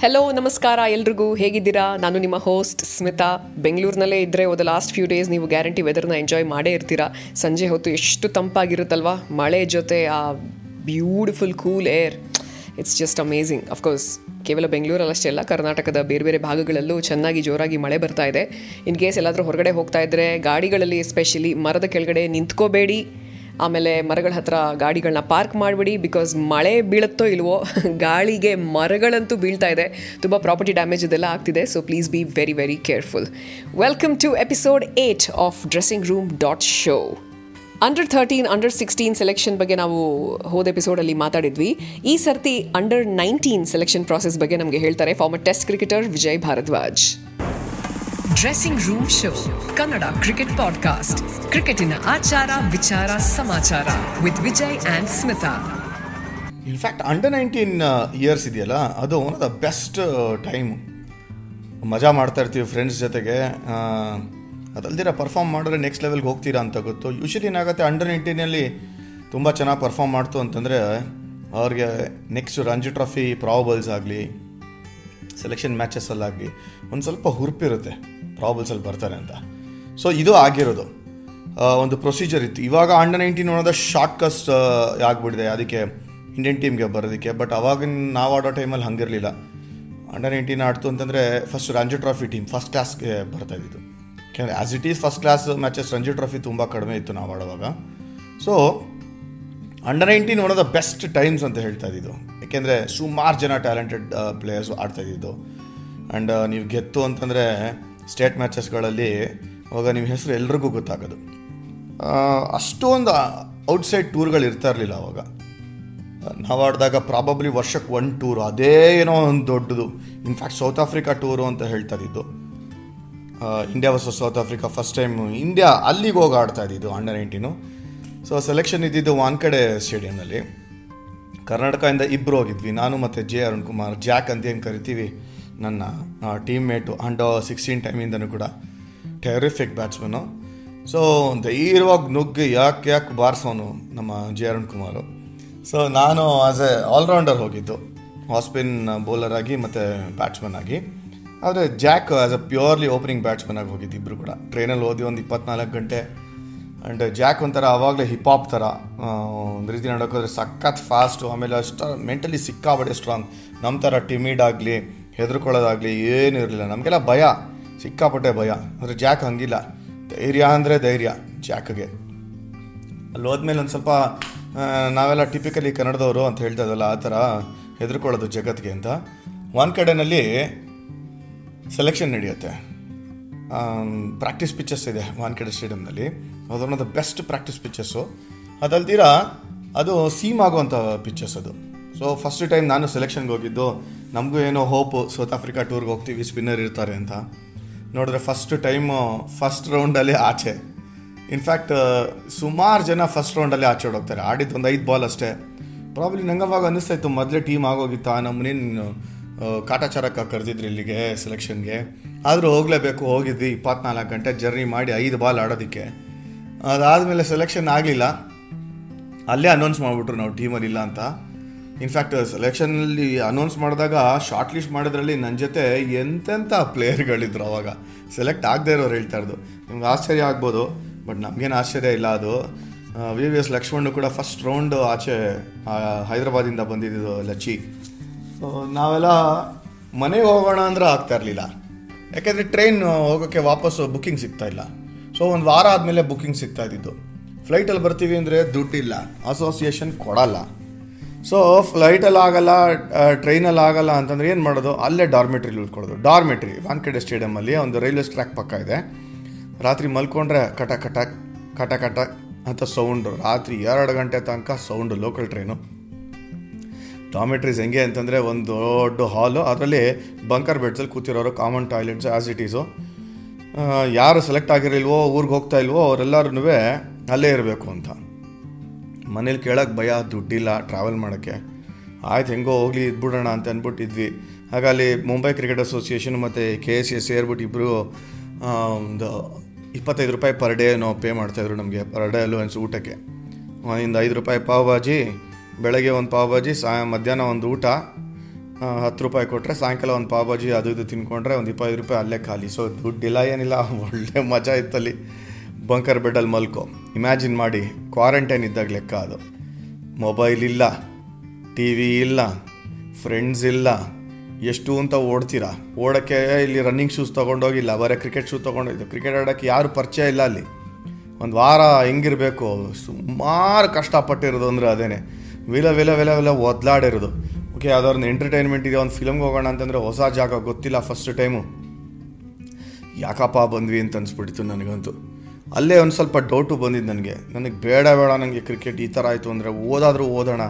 Hello ನಮಸ್ಕಾರ ಎಲ್ರಿಗೂ. ಹೇಗಿದ್ದೀರಾ? ನಾನು ನಿಮ್ಮ ಹೋಸ್ಟ್ ಸ್ಮಿತಾ. ಬೆಂಗಳೂರಿನಲ್ಲೇ ಇದ್ದರೆ ಓದ ಲಾಸ್ಟ್ ಫ್ಯೂ ಡೇಸ್ ನೀವು ಗ್ಯಾರಂಟಿ ವೆದರ್ನ ಎಂಜಾಯ್ ಮಾಡೇ ಇರ್ತೀರಾ. ಸಂಜೆ ಹೊತ್ತು ಎಷ್ಟು ತಂಪಾಗಿರುತ್ತಲ್ವಾ? ಮಳೆ ಜೊತೆ ಆ beautiful cool air it's just amazing of course ಕೇವಲ ಬೆಂಗಳೂರಲ್ಲಷ್ಟೇ ಅಲ್ಲ, ಕರ್ನಾಟಕದ ಬೇರೆ ಬೇರೆ ಭಾಗಗಳಲ್ಲೂ ಚೆನ್ನಾಗಿ ಜೋರಾಗಿ ಮಳೆ ಬರ್ತಾ ಇದೆ. ಇನ್ ಕೇಸ್ ಎಲ್ಲಾದರೂ ಹೊರಗಡೆ ಹೋಗ್ತಾ ಇದ್ದರೆ ಗಾಡಿಗಳಲ್ಲಿ ಎಸ್ಪೆಷಲಿ ಮರದ ಕೆಳಗಡೆ ನಿಂತ್ಕೋಬೇಡಿ. ಆಮೇಲೆ ಮರಗಳ ಹತ್ರ ಗಾಡಿಗಳನ್ನ ಪಾರ್ಕ್ ಮಾಡಬೇಡಿ ಬಿಕಾಸ್ ಮಳೆ ಬೀಳುತ್ತೋ ಇಲ್ವೋ, ಗಾಳಿಗೆ ಮರಗಳಂತೂ ಬೀಳ್ತಾ ಇದೆ. ತುಂಬ ಪ್ರಾಪರ್ಟಿ ಡ್ಯಾಮೇಜ್ ಇದೆಲ್ಲ ಆಗ್ತಿದೆ so please be very very careful welcome to episode eight of dressing room dot show under thirteen under sixteen selection ಬಗ್ಗೆ ನಾವು ಹೋದ ಎಪಿಸೋಡಲ್ಲಿ ಮಾತಾಡಿದ್ವಿ. ಈ ಸರ್ತಿ ಅಂಡರ್ ನೈನ್ಟೀನ್ ಸೆಲೆಕ್ಷನ್ ಪ್ರಾಸೆಸ್ ಬಗ್ಗೆ ನಮಗೆ ಹೇಳ್ತಾರೆ former test cricketer Vijay Bharadwaj dressing room show Kannada cricket podcast ಕ್ರಿಕೆಟಿನ ಆಚಾರ, ವಿಚಾರ, ಸಮಾಚಾರ with Vijay and Smita in fact under nineteen years ಇದೆಯಲ್ಲ, ಅದು one of the best time ಮಜಾ ಮಾಡ್ತಾ ಇರ್ತೀವಿ ಫ್ರೆಂಡ್ಸ್ ಜೊತೆಗೆ ಅದಲ್ದಿರ ಪರ್ಫಾರ್ಮ್ ಮಾಡಿದ್ರೆ ನೆಕ್ಸ್ಟ್ ಲೆವೆಲ್ಗೆ ಹೋಗ್ತೀರಾ ಅಂತ ಗೊತ್ತು. ಯೂಶಲಿ ಏನಾಗುತ್ತೆ ಅಂಡರ್ ನೈನ್ಟೀನಲ್ಲಿ ತುಂಬ ಚೆನ್ನಾಗಿ ಪರ್ಫಾರ್ಮ್ ಮಾಡ್ತು ಅಂತಂದರೆ, ಅವ್ರಿಗೆ ನೆಕ್ಸ್ಟ್ ರಂಜಿ ಟ್ರಾಫಿ ಪ್ರಾಬಲ್ಸ್ ಆಗಲಿ ಸೆಲೆಕ್ಷನ್ ಮ್ಯಾಚಸ್ಸಲ್ಲಾಗಲಿ ಒಂದು ಸ್ವಲ್ಪ ಹುರುಪಿರುತ್ತೆ. ಪ್ರಾಬಲ್ಸಲ್ಲಿ ಬರ್ತಾರೆ ಅಂತ. ಸೊ ಇದು ಆಗಿರೋದು. ಒಂದು ಪ್ರೊಸೀಜರ್ ಇತ್ತು. ಇವಾಗ ಅಂಡರ್ ನೈನ್ಟೀನ್ ಅನ್ನೋದ ಶಾರ್ಟ್ ಕಸ್ಟ್ ಆಗಿಬಿಡಿದೆ ಅದಕ್ಕೆ ಇಂಡಿಯನ್ ಟೀಮ್ಗೆ ಬರೋದಕ್ಕೆ. ಬಟ್ ಅವಾಗ ನಾವು ಆಡೋ ಟೈಮಲ್ಲಿ ಹಂಗಿರಲಿಲ್ಲ. ಅಂಡರ್ ನೈನ್ಟೀನ್ ಆಡ್ತು ಅಂತಂದರೆ first Ranji trophy team first ಕ್ಲಾಸ್ಗೆ ಬರ್ತಾ ಇದ್ದಿದ್ದು. ಯಾಕೆಂದರೆ as it is first class matches Ranji trophy ತುಂಬ ಕಡಿಮೆ ಇತ್ತು ನಾವು ಆಡುವಾಗ. So under nineteen one of the best times ಅಂತ ಹೇಳ್ತಾ ಇದ್ದಿದ್ದು. ಯಾಕೆಂದರೆ ಸುಮಾರು ಜನ ಟ್ಯಾಲೆಂಟೆಡ್ ಪ್ಲೇಯರ್ಸ್ ಆಡ್ತಾ ಇದ್ದಿದ್ದು. ಆ್ಯಂಡ್ ನೀವು ಗೆತ್ತು ಅಂತಂದರೆ ಸ್ಟೇಟ್ ಮ್ಯಾಚಸ್ಗಳಲ್ಲಿ ಅವಾಗ ನಿಮ್ಮ ಹೆಸರು ಎಲ್ರಿಗೂ ಗೊತ್ತಾಗೋದು. ಅಷ್ಟೊಂದು ಔಟ್ಸೈಡ್ ಟೂರ್ಗಳು ಇರ್ತಾ ಇರಲಿಲ್ಲ ಅವಾಗ. ನಾವು ಆಡಿದಾಗ ಪ್ರಾಬಬ್ಲಿ ವರ್ಷಕ್ಕೆ ಒನ್ ಟೂರು ಅದೇ ಏನೋ ಒಂದು ದೊಡ್ಡದು. ಇನ್ಫ್ಯಾಕ್ಟ್ ಸೌತ್ ಆಫ್ರಿಕಾ ಟೂರು ಅಂತ ಹೇಳ್ತಾ ಇದ್ದಿದ್ದು. India versus South Africa first time India ಅಲ್ಲಿಗೆ ಹೋಗಿ ಆಡ್ತಾ ಇದ್ದಿದ್ದು ಅಂಡರ್ ನೈನ್ಟೀನು ಸೊ ಸೆಲೆಕ್ಷನ್ ಇದ್ದಿದ್ದು ವಾನ್ಕಡೆ ಸ್ಟೇಡಿಯಂನಲ್ಲಿ ಕರ್ನಾಟಕದಿಂದ ಇಬ್ಬರು ಹೋಗಿದ್ವಿ. ನಾನು ಮತ್ತು ಜೆ ಅರುಣ್ ಕುಮಾರ್ ಜಾಕ್ ಅಂತ ಏನು ಕರಿತೀವಿ ನನ್ನ ಟೀಮ್ ಮೇಟು ಅಂಡ್ ಸಿಕ್ಸ್ಟೀನ್ ಟೈಮಿಂದನೂ ಕೂಡ ಟೆರಿಫಿಕ್ ಬ್ಯಾಟ್ಸ್ಮನು ಸೊ ಧೈರ್ಯವಾಗಿ ನುಗ್ಗಿ ಯಾಕೆ ಯಾಕೆ ಬಾರಿಸೋನು ನಮ್ಮ ಜೆ ಅರುಣ್ ಕುಮಾರು. ಸೊ ನಾನು ಆಸ್ ಎ ಆಲ್ರೌಂಡರ್ ಹೋಗಿದ್ದು ಹಾಸ್ಪಿನ್ ಬೌಲರ್ ಆಗಿ ಮತ್ತು ಬ್ಯಾಟ್ಸ್ಮನ್ ಆಗಿ. ಆದರೆ Jack as a purely opening batsman ಆಗಿ ಹೋಗಿದ್ದು ಇಬ್ಬರು ಕೂಡ. ಟ್ರೈನಲ್ಲಿ ಓದಿ ಒಂದು ಇಪ್ಪತ್ನಾಲ್ಕು ಗಂಟೆ. ಆ್ಯಂಡ್ ಜಾಕ್ ಒಂಥರ ಆವಾಗಲೇ ಹಿಪ್ ಹಾಪ್ ಥರ ಒಂದು ರೀತಿ ನೋಡೋಕ್ಕೋದ್ರೆ ಸಖತ್ ಫಾಸ್ಟು ಆಮೇಲೆ ಅಷ್ಟು ಮೆಂಟಲಿ ಸಿಕ್ಕಾಬಡೆ ಸ್ಟ್ರಾಂಗ್ ನಮ್ಮ ಥರ ಟಿಮಿಡ್ ಆಗಲಿ ಹೆದರ್ಕೊಳ್ಳೋದಾಗಲಿ ಏನೂ ಇರಲಿಲ್ಲ. ನಮಗೆಲ್ಲ ಭಯ, ಸಿಕ್ಕಾಪಟ್ಟೆ ಭಯ. ಅಂದರೆ ಜಾಕ್ ಹಂಗಿಲ್ಲ. ಧೈರ್ಯ ಅಂದರೆ ಧೈರ್ಯ ಜಾಕ್ಗೆ. ಅಲ್ಲಿ ಹೋದ್ಮೇಲೆ ಒಂದು ಸ್ವಲ್ಪ ನಾವೆಲ್ಲ ಟಿಪಿಕಲಿ ಕನ್ನಡದವರು ಅಂತ ಹೇಳ್ತಾ ಆ ಥರ ಹೆದರ್ಕೊಳ್ಳೋದು ಜಗತ್ತಿಗೆ ಅಂತ. ಒಂದು ಕಡೆಯಲ್ಲಿ ಸೆಲೆಕ್ಷನ್ ನಡೆಯುತ್ತೆ. ಪ್ರಾಕ್ಟೀಸ್ ಪಿಚ್ಚರ್ಸ್ ಇದೆ ವಾನ್ಕೆಡೆ ಸ್ಟೇಡಿಯಂನಲ್ಲಿ ಅದೊಂದು ಬೆಸ್ಟ್ ಪ್ರಾಕ್ಟೀಸ್ ಪಿಚ್ಚರ್ಸು ಅದಲ್ದಿರ ಅದು ಸೀಮ್ ಆಗುವಂಥ ಪಿಚ್ಚರ್ಸ್ ಅದು. ಸೊ ಫಸ್ಟ್ ಟೈಮ್ ನಾನು ಸೆಲೆಕ್ಷನ್ಗೆ ಹೋಗಿದ್ದು, ನಮಗೂ ಏನೋ ಹೋಪು ಸೌತ್ ಆಫ್ರಿಕಾ ಟೂರ್ಗೆ ಹೋಗ್ತೀವಿ ಸ್ಪಿನ್ನರ್ ಇರ್ತಾರೆ ಅಂತ. ನೋಡಿದ್ರೆ ಫಸ್ಟ್ ಟೈಮು ಫಸ್ಟ್ ರೌಂಡಲ್ಲಿ ಆಚೆ. ಇನ್ಫ್ಯಾಕ್ಟ್ ಸುಮಾರು ಜನ ಫಸ್ಟ್ ರೌಂಡಲ್ಲಿ ಆಚೆ ಹೋಗ್ತಾರೆ ಆಡಿದ್ದು ಒಂದು ಐದು ಬಾಲ್ ಅಷ್ಟೇ. ಪ್ರಾಬ್ಲಿ ನಂಗೆ ಅವಾಗ ಅನ್ನಿಸ್ತಾ ಇತ್ತು ಮೊದಲೇ ಟೀಮ್ ಆಗೋಗಿತ್ತಾ ನಮ್ಮನೇನು ಕಾಟಾಚಾರಕ್ಕೆ ಕರೆದಿದ್ರು ಇಲ್ಲಿಗೆ ಸೆಲೆಕ್ಷನ್ಗೆ ಆದರೂ ಹೋಗಲೇಬೇಕು, ಹೋಗಿದ್ವಿ, ಇಪ್ಪತ್ನಾಲ್ಕು ಗಂಟೆ ಜರ್ನಿ ಮಾಡಿ ಐದು ಬಾಲ್ ಆಡೋದಕ್ಕೆ. ಅದಾದಮೇಲೆ ಸೆಲೆಕ್ಷನ್ ಆಗಲಿಲ್ಲ. ಅಲ್ಲೇ ಅನೌನ್ಸ್ ಮಾಡಿಬಿಟ್ರು ನಾವು ಟೀಮಲ್ಲಿ ಇಲ್ಲ ಅಂತ. ಇನ್ಫ್ಯಾಕ್ಟ್ ಸೆಲೆಕ್ಷನಲ್ಲಿ ಅನೌನ್ಸ್ ಮಾಡಿದಾಗ ಶಾರ್ಟ್ ಲಿಸ್ಟ್ ಮಾಡೋದ್ರಲ್ಲಿ ನನ್ನ ಜೊತೆ ಎಂತೆಂಥ ಪ್ಲೇಯರ್ಗಳಿದ್ರು ಅವಾಗ. ಸೆಲೆಕ್ಟ್ ಆಗದೆ ಇರೋರು ಹೇಳ್ತಾ ಇರೋದು. ನಿಮ್ಗೆ ಆಶ್ಚರ್ಯ ಆಗ್ಬೋದು ಬಟ್ ನಮಗೇನು ಆಶ್ಚರ್ಯ ಇಲ್ಲ ಅದು. ವಿ ವಿ ಎಸ್ ಲಕ್ಷ್ಮಣ್ ಕೂಡ ಫಸ್ಟ್ ರೌಂಡ್ ಆಚೆ ಹೈದ್ರಾಬಾದಿಂದ ಬಂದಿದ್ದು ಲಚ್ಚಿ. ಸೊ ನಾವೆಲ್ಲ ಮನೆಗೆ ಹೋಗೋಣ ಅಂದ್ರೆ ಆಗ್ತಾ ಇರಲಿಲ್ಲ. ಯಾಕೆಂದರೆ ಟ್ರೈನ್ ಹೋಗೋಕ್ಕೆ ವಾಪಸ್ಸು ಬುಕ್ಕಿಂಗ್ ಸಿಗ್ತಾ ಇಲ್ಲ. ಸೊ ಒಂದು ವಾರ ಆದಮೇಲೆ ಬುಕ್ಕಿಂಗ್ ಸಿಗ್ತಾ ಇದ್ದಿದ್ದು. ಫ್ಲೈಟಲ್ಲಿ ಬರ್ತೀವಿ ಅಂದರೆ ದುಡ್ಡಿಲ್ಲ. ಅಸೋಸಿಯೇಷನ್ ಕೊಡಲ್ಲ. ಸೊ ಫ್ಲೈಟಲ್ಲಿ ಆಗಲ್ಲ ಟ್ರೈನಲ್ಲಿ ಆಗಲ್ಲ ಅಂತಂದ್ರೆ ಏನು ಮಾಡೋದು? ಅಲ್ಲೇ ಡಾರ್ಮೆಟ್ರಿಲಿ ಉಳ್ಕೊಳ್ಳೋದು. ಡಾರ್ಮೆಟ್ರಿ ವಾನ್ಕೆಡೆ ಸ್ಟೇಡಿಯಮಲ್ಲಿ ಒಂದು ರೈಲ್ವೆ ಟ್ರ್ಯಾಕ್ ಪಕ್ಕ ಇದೆ. ರಾತ್ರಿ ಮಲ್ಕೊಂಡ್ರೆ ಕಟ ಕಟ ಕಟ ಕಟ ಅಂತ ಸೌಂಡು ರಾತ್ರಿ ಎರಡು ಗಂಟೆ ತನಕ ಸೌಂಡು ಲೋಕಲ್ ಟ್ರೈನು ಡಾರ್ಮೆಟ್ರೀಸ್ ಹೆಂಗೆ ಅಂತಂದರೆ ಒಂದು ದೊಡ್ಡ ಹಾಲು ಅದರಲ್ಲಿ ಬಂಕರ್ ಬೆಡ್ಸಲ್ಲಿ ಕೂತಿರೋರು common toilets as it is ಯಾರು ಸೆಲೆಕ್ಟ್ ಆಗಿರಲಿಲ್ವೋ, ಊರಿಗೆ ಹೋಗ್ತಾ ಇಲ್ವೋ ಅವರೆಲ್ಲರೂ ಅಲ್ಲೇ ಇರಬೇಕು ಅಂತ. ಮನೇಲಿ ಕೇಳೋಕ್ಕೆ ಭಯ, ದುಡ್ಡಿಲ್ಲ ಟ್ರಾವೆಲ್ ಮಾಡೋಕ್ಕೆ. ಆಯ್ತು ಹೆಂಗೋ ಹೋಗಲಿ, ಇದ್ಬಿಡೋಣ ಅಂತ ಅಂದ್ಬಿಟ್ಟಿದ್ವಿ ಅಲ್ಲಿ ಮುಂಬೈ ಕ್ರಿಕೆಟ್ ಅಸೋಸಿಯೇಷನ್ ಮತ್ತು ಕೆ ಎಸ್ ಎಸ್ ಸೇರ್ಬಿಟ್ಟು ಇಬ್ಬರು ಒಂದು ಇಪ್ಪತ್ತೈದು ರೂಪಾಯಿ ಪರ್ ಡೇ ನಾವು ಪೇ ಮಾಡ್ತಾಯಿದ್ರು ನಮಗೆ ಪರ್ ಡೇ ಅಲೋವೆನ್ಸ್ ಊಟಕ್ಕೆ. ಒಂದು ಐದು ರೂಪಾಯಿ ಪಾವ್ ಭಾಜಿ, ಬೆಳಗ್ಗೆ ಒಂದು ಪಾವ್ ಭಾಜಿ ಸಾಯ ಮಧ್ಯಾಹ್ನ ಒಂದು ಊಟ ಹತ್ತು ರೂಪಾಯಿ ಕೊಟ್ಟರೆ ಸಾಯಂಕಾಲ ಒಂದು ಪಾವ್ ಭಾಜಿ ಅದು ಇದು ತಿನ್ಕೊಂಡ್ರೆ ಒಂದು ಇಪ್ಪತ್ತೈದು ರೂಪಾಯಿ ಅಲ್ಲೇ ಖಾಲಿ. ಸೊ ದುಡ್ಡಿಲ್ಲ ಏನಿಲ್ಲ, ಒಳ್ಳೆ ಮಜಾ ಇತ್ತಲ್ಲಿ. ಬಂಕರ್ ಬೆಡ್ಡಲ್ಲಿ ಮಲ್ಕೋ. ಇಮ್ಯಾಜಿನ್ ಮಾಡಿ ಕ್ವಾರಂಟೈನ್ ಇದ್ದಾಗ ಲೆಕ್ಕ ಅದು. ಮೊಬೈಲ್ ಇಲ್ಲ ಟಿ ವಿ ಇಲ್ಲ ಫ್ರೆಂಡ್ಸ್ ಇಲ್ಲ, ಎಷ್ಟು ಅಂತ ಓಡ್ತೀರಾ? ಓಡೋಕ್ಕೆ ಇಲ್ಲಿ ರನ್ನಿಂಗ್ ಶೂಸ್ ತೊಗೊಂಡೋಗಿಲ್ಲ, ಬರೀ ಕ್ರಿಕೆಟ್ ಶೂ ತೊಗೊಂಡೋಗಿದ್ದು. ಕ್ರಿಕೆಟ್ ಆಡೋಕ್ಕೆ ಯಾರು ಪರಿಚಯ ಇಲ್ಲ ಅಲ್ಲಿ. ಒಂದು ವಾರ ಹೆಂಗಿರಬೇಕು? ಸುಮಾರು ಕಷ್ಟಪಟ್ಟಿರೋದು ಅಂದರೆ ಅದೇನೆ. ವಿಲ ವಿಲ ವಿಲ ವಿಲ ಒದ್ಲಾಡಿರೋದು. ಓಕೆ ಯಾವ್ದಾದ್ರು ಎಂಟರ್ಟೈನ್ಮೆಂಟ್ ಇದೆ ಒಂದು ಫಿಲಮ್ಗೆ ಹೋಗೋಣ ಅಂತಂದರೆ ಹೊಸ ಜಾಗ ಗೊತ್ತಿಲ್ಲ ಫಸ್ಟ್ ಟೈಮು ಯಾಕಪ್ಪ ಬಂದ್ವಿ ಅಂತ ಅನ್ಸ್ಬಿಟ್ಟಿತ್ತು ನನಗಂತೂ. ಅಲ್ಲೇ ಒಂದು ಸ್ವಲ್ಪ ಡೌಟು ಬಂದಿದ್ದು ನನಗೆ. ನನಗೆ ಬೇಡ ಬೇಡ ನನಗೆ ಕ್ರಿಕೆಟ್ ಈ ಥರ ಆಯಿತು ಅಂದರೆ ಓದಾದರೂ ಓದೋಣ.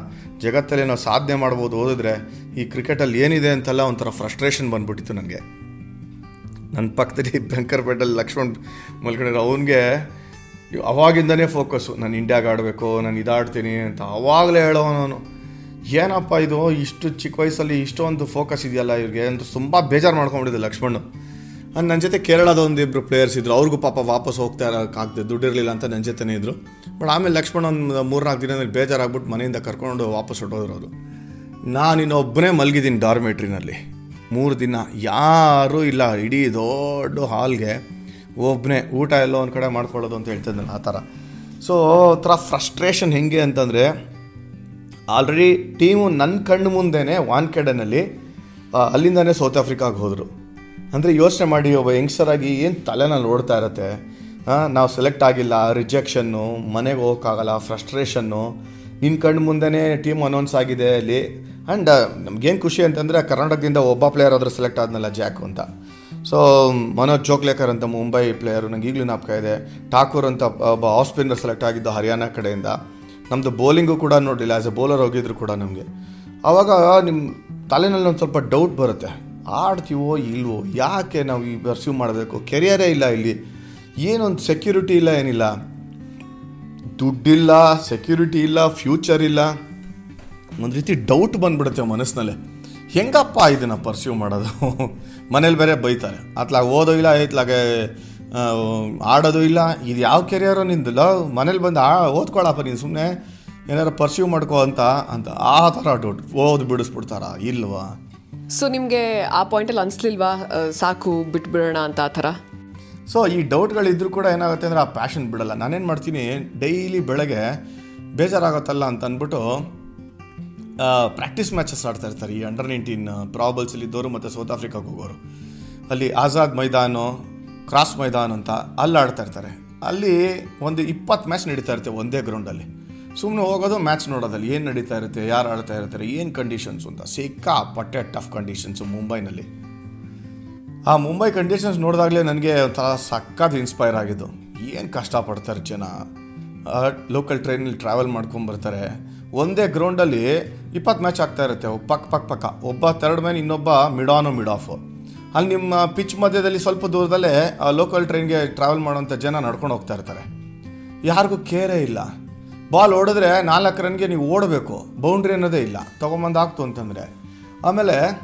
ಜಗತ್ತಲ್ಲಿ ನಾವು ಸಾಧನೆ ಮಾಡ್ಬೋದು ಓದಿದ್ರೆ ಈ ಕ್ರಿಕೆಟಲ್ಲಿ ಏನಿದೆ ಅಂತೆಲ್ಲ ಒಂಥರ ಫ್ರಸ್ಟ್ರೇಷನ್ ಬಂದ್ಬಿಟ್ಟಿತ್ತು ನನಗೆ. ನನ್ನ ಪಕ್ಕದಲ್ಲಿ ಭಂಕರ್ ಬೆಡ್ಡಲ್ಲಿ ಲಕ್ಷ್ಮಣ್ ಮಲ್ಕೊಂಡಿರೋ ಅವನಿಗೆ ಅವಾಗಿಂದನೇ ಫೋಕಸ್ಸು ನಾನು ಇಂಡಿಯಾಗೆ ಆಡಬೇಕು, ನಾನು ಇದಾಡ್ತೀನಿ ಅಂತ ಅವಾಗಲೇ ಹೇಳೋನು ಏನಪ್ಪ ಇದು? ಇಷ್ಟು ಚಿಕ್ಕ ವಯಸ್ಸಲ್ಲಿ ಇಷ್ಟೊಂದು ಫೋಕಸ್ ಇದೆಯಲ್ಲ ಇವ್ರಿಗೆ? ಅಂತ ತುಂಬ ಬೇಜಾರು ಮಾಡ್ಕೊಂಡ್ಬಿಟ್ಟಿದೆ ಲಕ್ಷ್ಮಣ್ ನನ್ನ ಜೊತೆ ಕೇರಳದ ಒಂದು ಇಬ್ಬರು ಪ್ಲೇಯರ್ಸ್ ಇದ್ರು. ಅವ್ರಿಗೂ ಪಾಪ ವಾಪಸ್ ಹೋಗ್ತಾ ಇರೋಕ್ಕಾಗ್ತದೆ ದುಡ್ಡಿರಲಿಲ್ಲ ಅಂತ ನನ್ನ ಜೊತೆನೇ ಇದ್ದರು ಬಟ್ ಆಮೇಲೆ ಲಕ್ಷ್ಮಣ ಒಂದು ಮೂರ್ನಾಲ್ಕು ದಿನದಲ್ಲಿ ಬೇಜಾರಾಗ್ಬಿಟ್ಟು ಮನೆಯಿಂದ ಕರ್ಕೊಂಡು ವಾಪಸ್ ಹೊಟ್ಟೋದ್ರು ಅವರು. ನಾನು ಇನ್ನೊಬ್ಬನೇ ಮಲಗಿದ್ದೀನಿ ಡಾರ್ಮೆಟ್ರಿನಲ್ಲಿ. ಮೂರು ದಿನ ಯಾರೂ ಇಲ್ಲ. ಇಡೀ ದೊಡ್ಡ ಹಾಲ್ಗೆ ಒಬ್ಬನೇ ಊಟ ಎಲ್ಲ ಒಂದು ಕಡೆ ಮಾಡ್ಕೊಳ್ಳೋದು ಅಂತ ಹೇಳ್ತಿದ್ನಲ್ಲ ಆ ಥರ. ಸೊ ಥರ ಫ್ರಸ್ಟ್ರೇಷನ್ ಹೆಂಗೆ ಅಂತಂದರೆ ಆಲ್ರೆಡಿ ಟೀಮು ನನ್ನ ಕಣ್ಣು ಮುಂದೆನೇ ವಾನ್ಕೆಡನಲ್ಲಿ ಅಲ್ಲಿಂದನೇ ಸೌತ್ ಆಫ್ರಿಕಾಗೆ ಹೋದರು. ಅಂದರೆ ಯೋಚನೆ ಮಾಡಿ, ಒಬ್ಬ ಹೆಂಗ್ಸರಾಗಿ ಏನು ತಲೆನಲ್ಲಿ ಓಡ್ತಾ ಇರತ್ತೆ? ನಾವು ಸೆಲೆಕ್ಟ್ ಆಗಿಲ್ಲ ರಿಜೆಕ್ಷನ್ನು ಮನೆಗೆ ಹೋಗೋಕ್ಕಾಗಲ್ಲ ಫ್ರಸ್ಟ್ರೇಷನ್ನು ನಿನ್ನ ಕಣ್ಣು ಮುಂದೆನೇ ಟೀಮ್ ಅನೌನ್ಸ್ ಆಗಿದೆ ಅಲ್ಲಿ ಆ್ಯಂಡ್ ನಮಗೇನು ಖುಷಿ ಅಂತಂದರೆ ಕರ್ನಾಟಕದಿಂದ ಒಬ್ಬ ಪ್ಲೇಯರ್ ಆದರೂ ಸೆಲೆಕ್ಟ್ ಆದ್ನಲ್ಲ ಜಾಕು ಅಂತ. ಸೊ ಮನೋಜ್ ಜೋಕ್ಲೇಕರ್ ಅಂತ ಮುಂಬೈ ಪ್ಲೇಯರು ನನಗೆ ಈಗಲೂ ನಾಪಕ ಇದೆ. ಠಾಕೂರ್ ಅಂತ ಒಬ್ಬ ಆಫ್ ಸ್ಪಿನ್ನರ್ ಸೆಲೆಕ್ಟ್ ಆಗಿದ್ದು ಹರಿಯಾಣ ಕಡೆಯಿಂದ. ನಮ್ಮದು ಬೌಲಿಂಗು ಕೂಡ ನೋಡಿಲ್ಲ ಆ್ಯಸ್ ಎ ಬೌಲರ್ ಹೋಗಿದ್ರು ಕೂಡ ನಮಗೆ. ಆವಾಗ ನಿಮ್ಮ ತಲೆನಲ್ಲಿ ಒಂದು ಸ್ವಲ್ಪ ಡೌಟ್ ಬರುತ್ತೆ. ಆಡ್ತೀವೋ ಇಲ್ವೋ ಯಾಕೆ ನಾವು ಈ ಪರ್ಸ್ಯೂ ಮಾಡಬೇಕು? ಕೆರಿಯರೇ ಇಲ್ಲ ಇಲ್ಲಿ. ಏನೊಂದು ಸೆಕ್ಯೂರಿಟಿ ಇಲ್ಲ ಏನಿಲ್ಲ. ದುಡ್ಡಿಲ್ಲ ಸೆಕ್ಯೂರಿಟಿ ಇಲ್ಲ ಫ್ಯೂಚರ್ ಇಲ್ಲ. ಒಂದು ರೀತಿ ಡೌಟ್ ಬಂದ್ಬಿಡುತ್ತೆ ಮನಸ್ಸಿನಲ್ಲೇ. ಹೆಂಗಪ್ಪ ಇದನ್ನು ಪರ್ಸ್ಯೂ ಮಾಡೋದು? ಮನೇಲಿ ಬೇರೆ ಬೈತಾರೆ. ಅತ್ಲಾಗ ಓದೋ ಇಲ್ಲ ಐತ್ಲಾಗೆ ಆ, ಆಡೋದು ಇಲ್ಲ. ಇದು ಯಾವ ಕೆರಿಯರು ನಿಂದು? ಲವ್ ಮನೇಲಿ ಬಂದು ಆ ಓದ್ಕೊಳಪ್ಪ ನೀನು ಸುಮ್ಮನೆ ಏನಾರು ಪರ್ಸ್ಯೂ ಮಾಡ್ಕೋ ಅಂತ ಅಂತ. ಆ ಥರ ಡೌಟ್ ಓದ್ ಬಿಡಿಸ್ಬಿಡ್ತಾರಾ? ಇಲ್ವಾ? ಸೊ ನಿಮಗೆ ಆ ಪಾಯಿಂಟಲ್ಲಿ ಅನಿಸ್ಲಿಲ್ವಾ? ಸಾಕು, ಬಿಟ್ಬಿಡೋಣ ಅಂತ ಆ ಥರ? ಸೊ ಈ ಡೌಟ್ಗಳಿದ್ರೂ ಕೂಡ ಏನಾಗುತ್ತೆ ಅಂದರೆ ಆ ಪ್ಯಾಷನ್ ಬಿಡಲ್ಲ. ನಾನೇನು ಮಾಡ್ತೀನಿ ಡೈಲಿ ಬೆಳಗ್ಗೆ ಬೇಜಾರಾಗುತ್ತಲ್ಲ ಅಂತ ಅಂದ್ಬಿಟ್ಟು ಪ್ರಾಕ್ಟೀಸ್ ಮ್ಯಾಚಸ್ ಆಡ್ತಾ ಇರ್ತಾರೆ ಈ ಅಂಡರ್ ನೈನ್ಟೀನ್ ಪ್ರಾಬಲ್ಸಲ್ಲಿ ಇದ್ದವರು ಮತ್ತು ಸೌತ್ ಆಫ್ರಿಕಾಗೆ ಹೋಗೋರು. ಅಲ್ಲಿ ಆಜಾದ್ ಮೈದಾನು ಕ್ರಾಸ್ ಮೈದಾನ್ ಅಂತ ಅಲ್ಲಿ ಆಡ್ತಾ ಇರ್ತಾರೆ. ಅಲ್ಲಿ ಒಂದು ಇಪ್ಪತ್ತು ಮ್ಯಾಚ್ ನಡೀತಾ ಇರ್ತವೆ ಒಂದೇ ಗ್ರೌಂಡಲ್ಲಿ ಸುಮ್ಮನೆ ಹೋಗೋದು ಮ್ಯಾಚ್ ನೋಡೋದಲ್ಲಿ ಏನು ನಡೀತಾ ಇರುತ್ತೆ, ಯಾರು ಆಡ್ತಾ ಇರ್ತಾರೆ, ಏನು ಕಂಡೀಷನ್ಸ್ ಅಂತ. ಸಿಕ್ಕಾಪಟ್ಟೆ ಟಫ್ ಕಂಡೀಷನ್ಸು ಮುಂಬೈನಲ್ಲಿ. ಆ ಮುಂಬೈ ಕಂಡೀಷನ್ಸ್ ನೋಡಿದಾಗಲೇ ನನಗೆ ಒಂಥರ ಸಕ್ಕತ್ ಇನ್ಸ್ಪೈರ್ ಆಗಿದ್ದು. ಏನು ಕಷ್ಟಪಡ್ತಾರೆ ಜನ. ಲೋಕಲ್ ಟ್ರೈನಲ್ಲಿ ಟ್ರಾವೆಲ್ ಮಾಡ್ಕೊಂಬರ್ತಾರೆ. ಒಂದೇ ಗ್ರೌಂಡಲ್ಲಿ ಇಪ್ಪತ್ತು ಮ್ಯಾಚ್ ಆಗ್ತಾ ಇರುತ್ತೆ. ಪಕ್ಕ ಪಕ್ಕ ಪಕ್ಕ ಒಬ್ಬ ಥರ್ಡ್ ಮ್ಯಾನ್ ಇನ್ನೊಬ್ಬ ಮಿಡ್ ಆನು ಮಿಡ್ ಆಫು ಅಲ್ಲಿ ನಿಮ್ಮ ಪಿಚ್ ಮಧ್ಯದಲ್ಲಿ ಸ್ವಲ್ಪ ದೂರದಲ್ಲೇ ಲೋಕಲ್ ಟ್ರೈನ್ಗೆ ಟ್ರಾವೆಲ್ ಮಾಡೋಂಥ ಜನ ನಡ್ಕೊಂಡು ಹೋಗ್ತಾ ಇರ್ತಾರೆ. ಯಾರಿಗೂ ಕೇರೇ ಇಲ್ಲ. ಬಾಲ್ ಓಡಿದ್ರೆ ನಾಲ್ಕು ರನ್ಗೆ ನೀವು ಓಡಬೇಕು. ಬೌಂಡ್ರಿ ಅನ್ನೋದೇ ಇಲ್ಲ. ತೊಗೊಂಬಂದು ಆಗ್ತು ಅಂತಂದರೆ. ಆಮೇಲೆ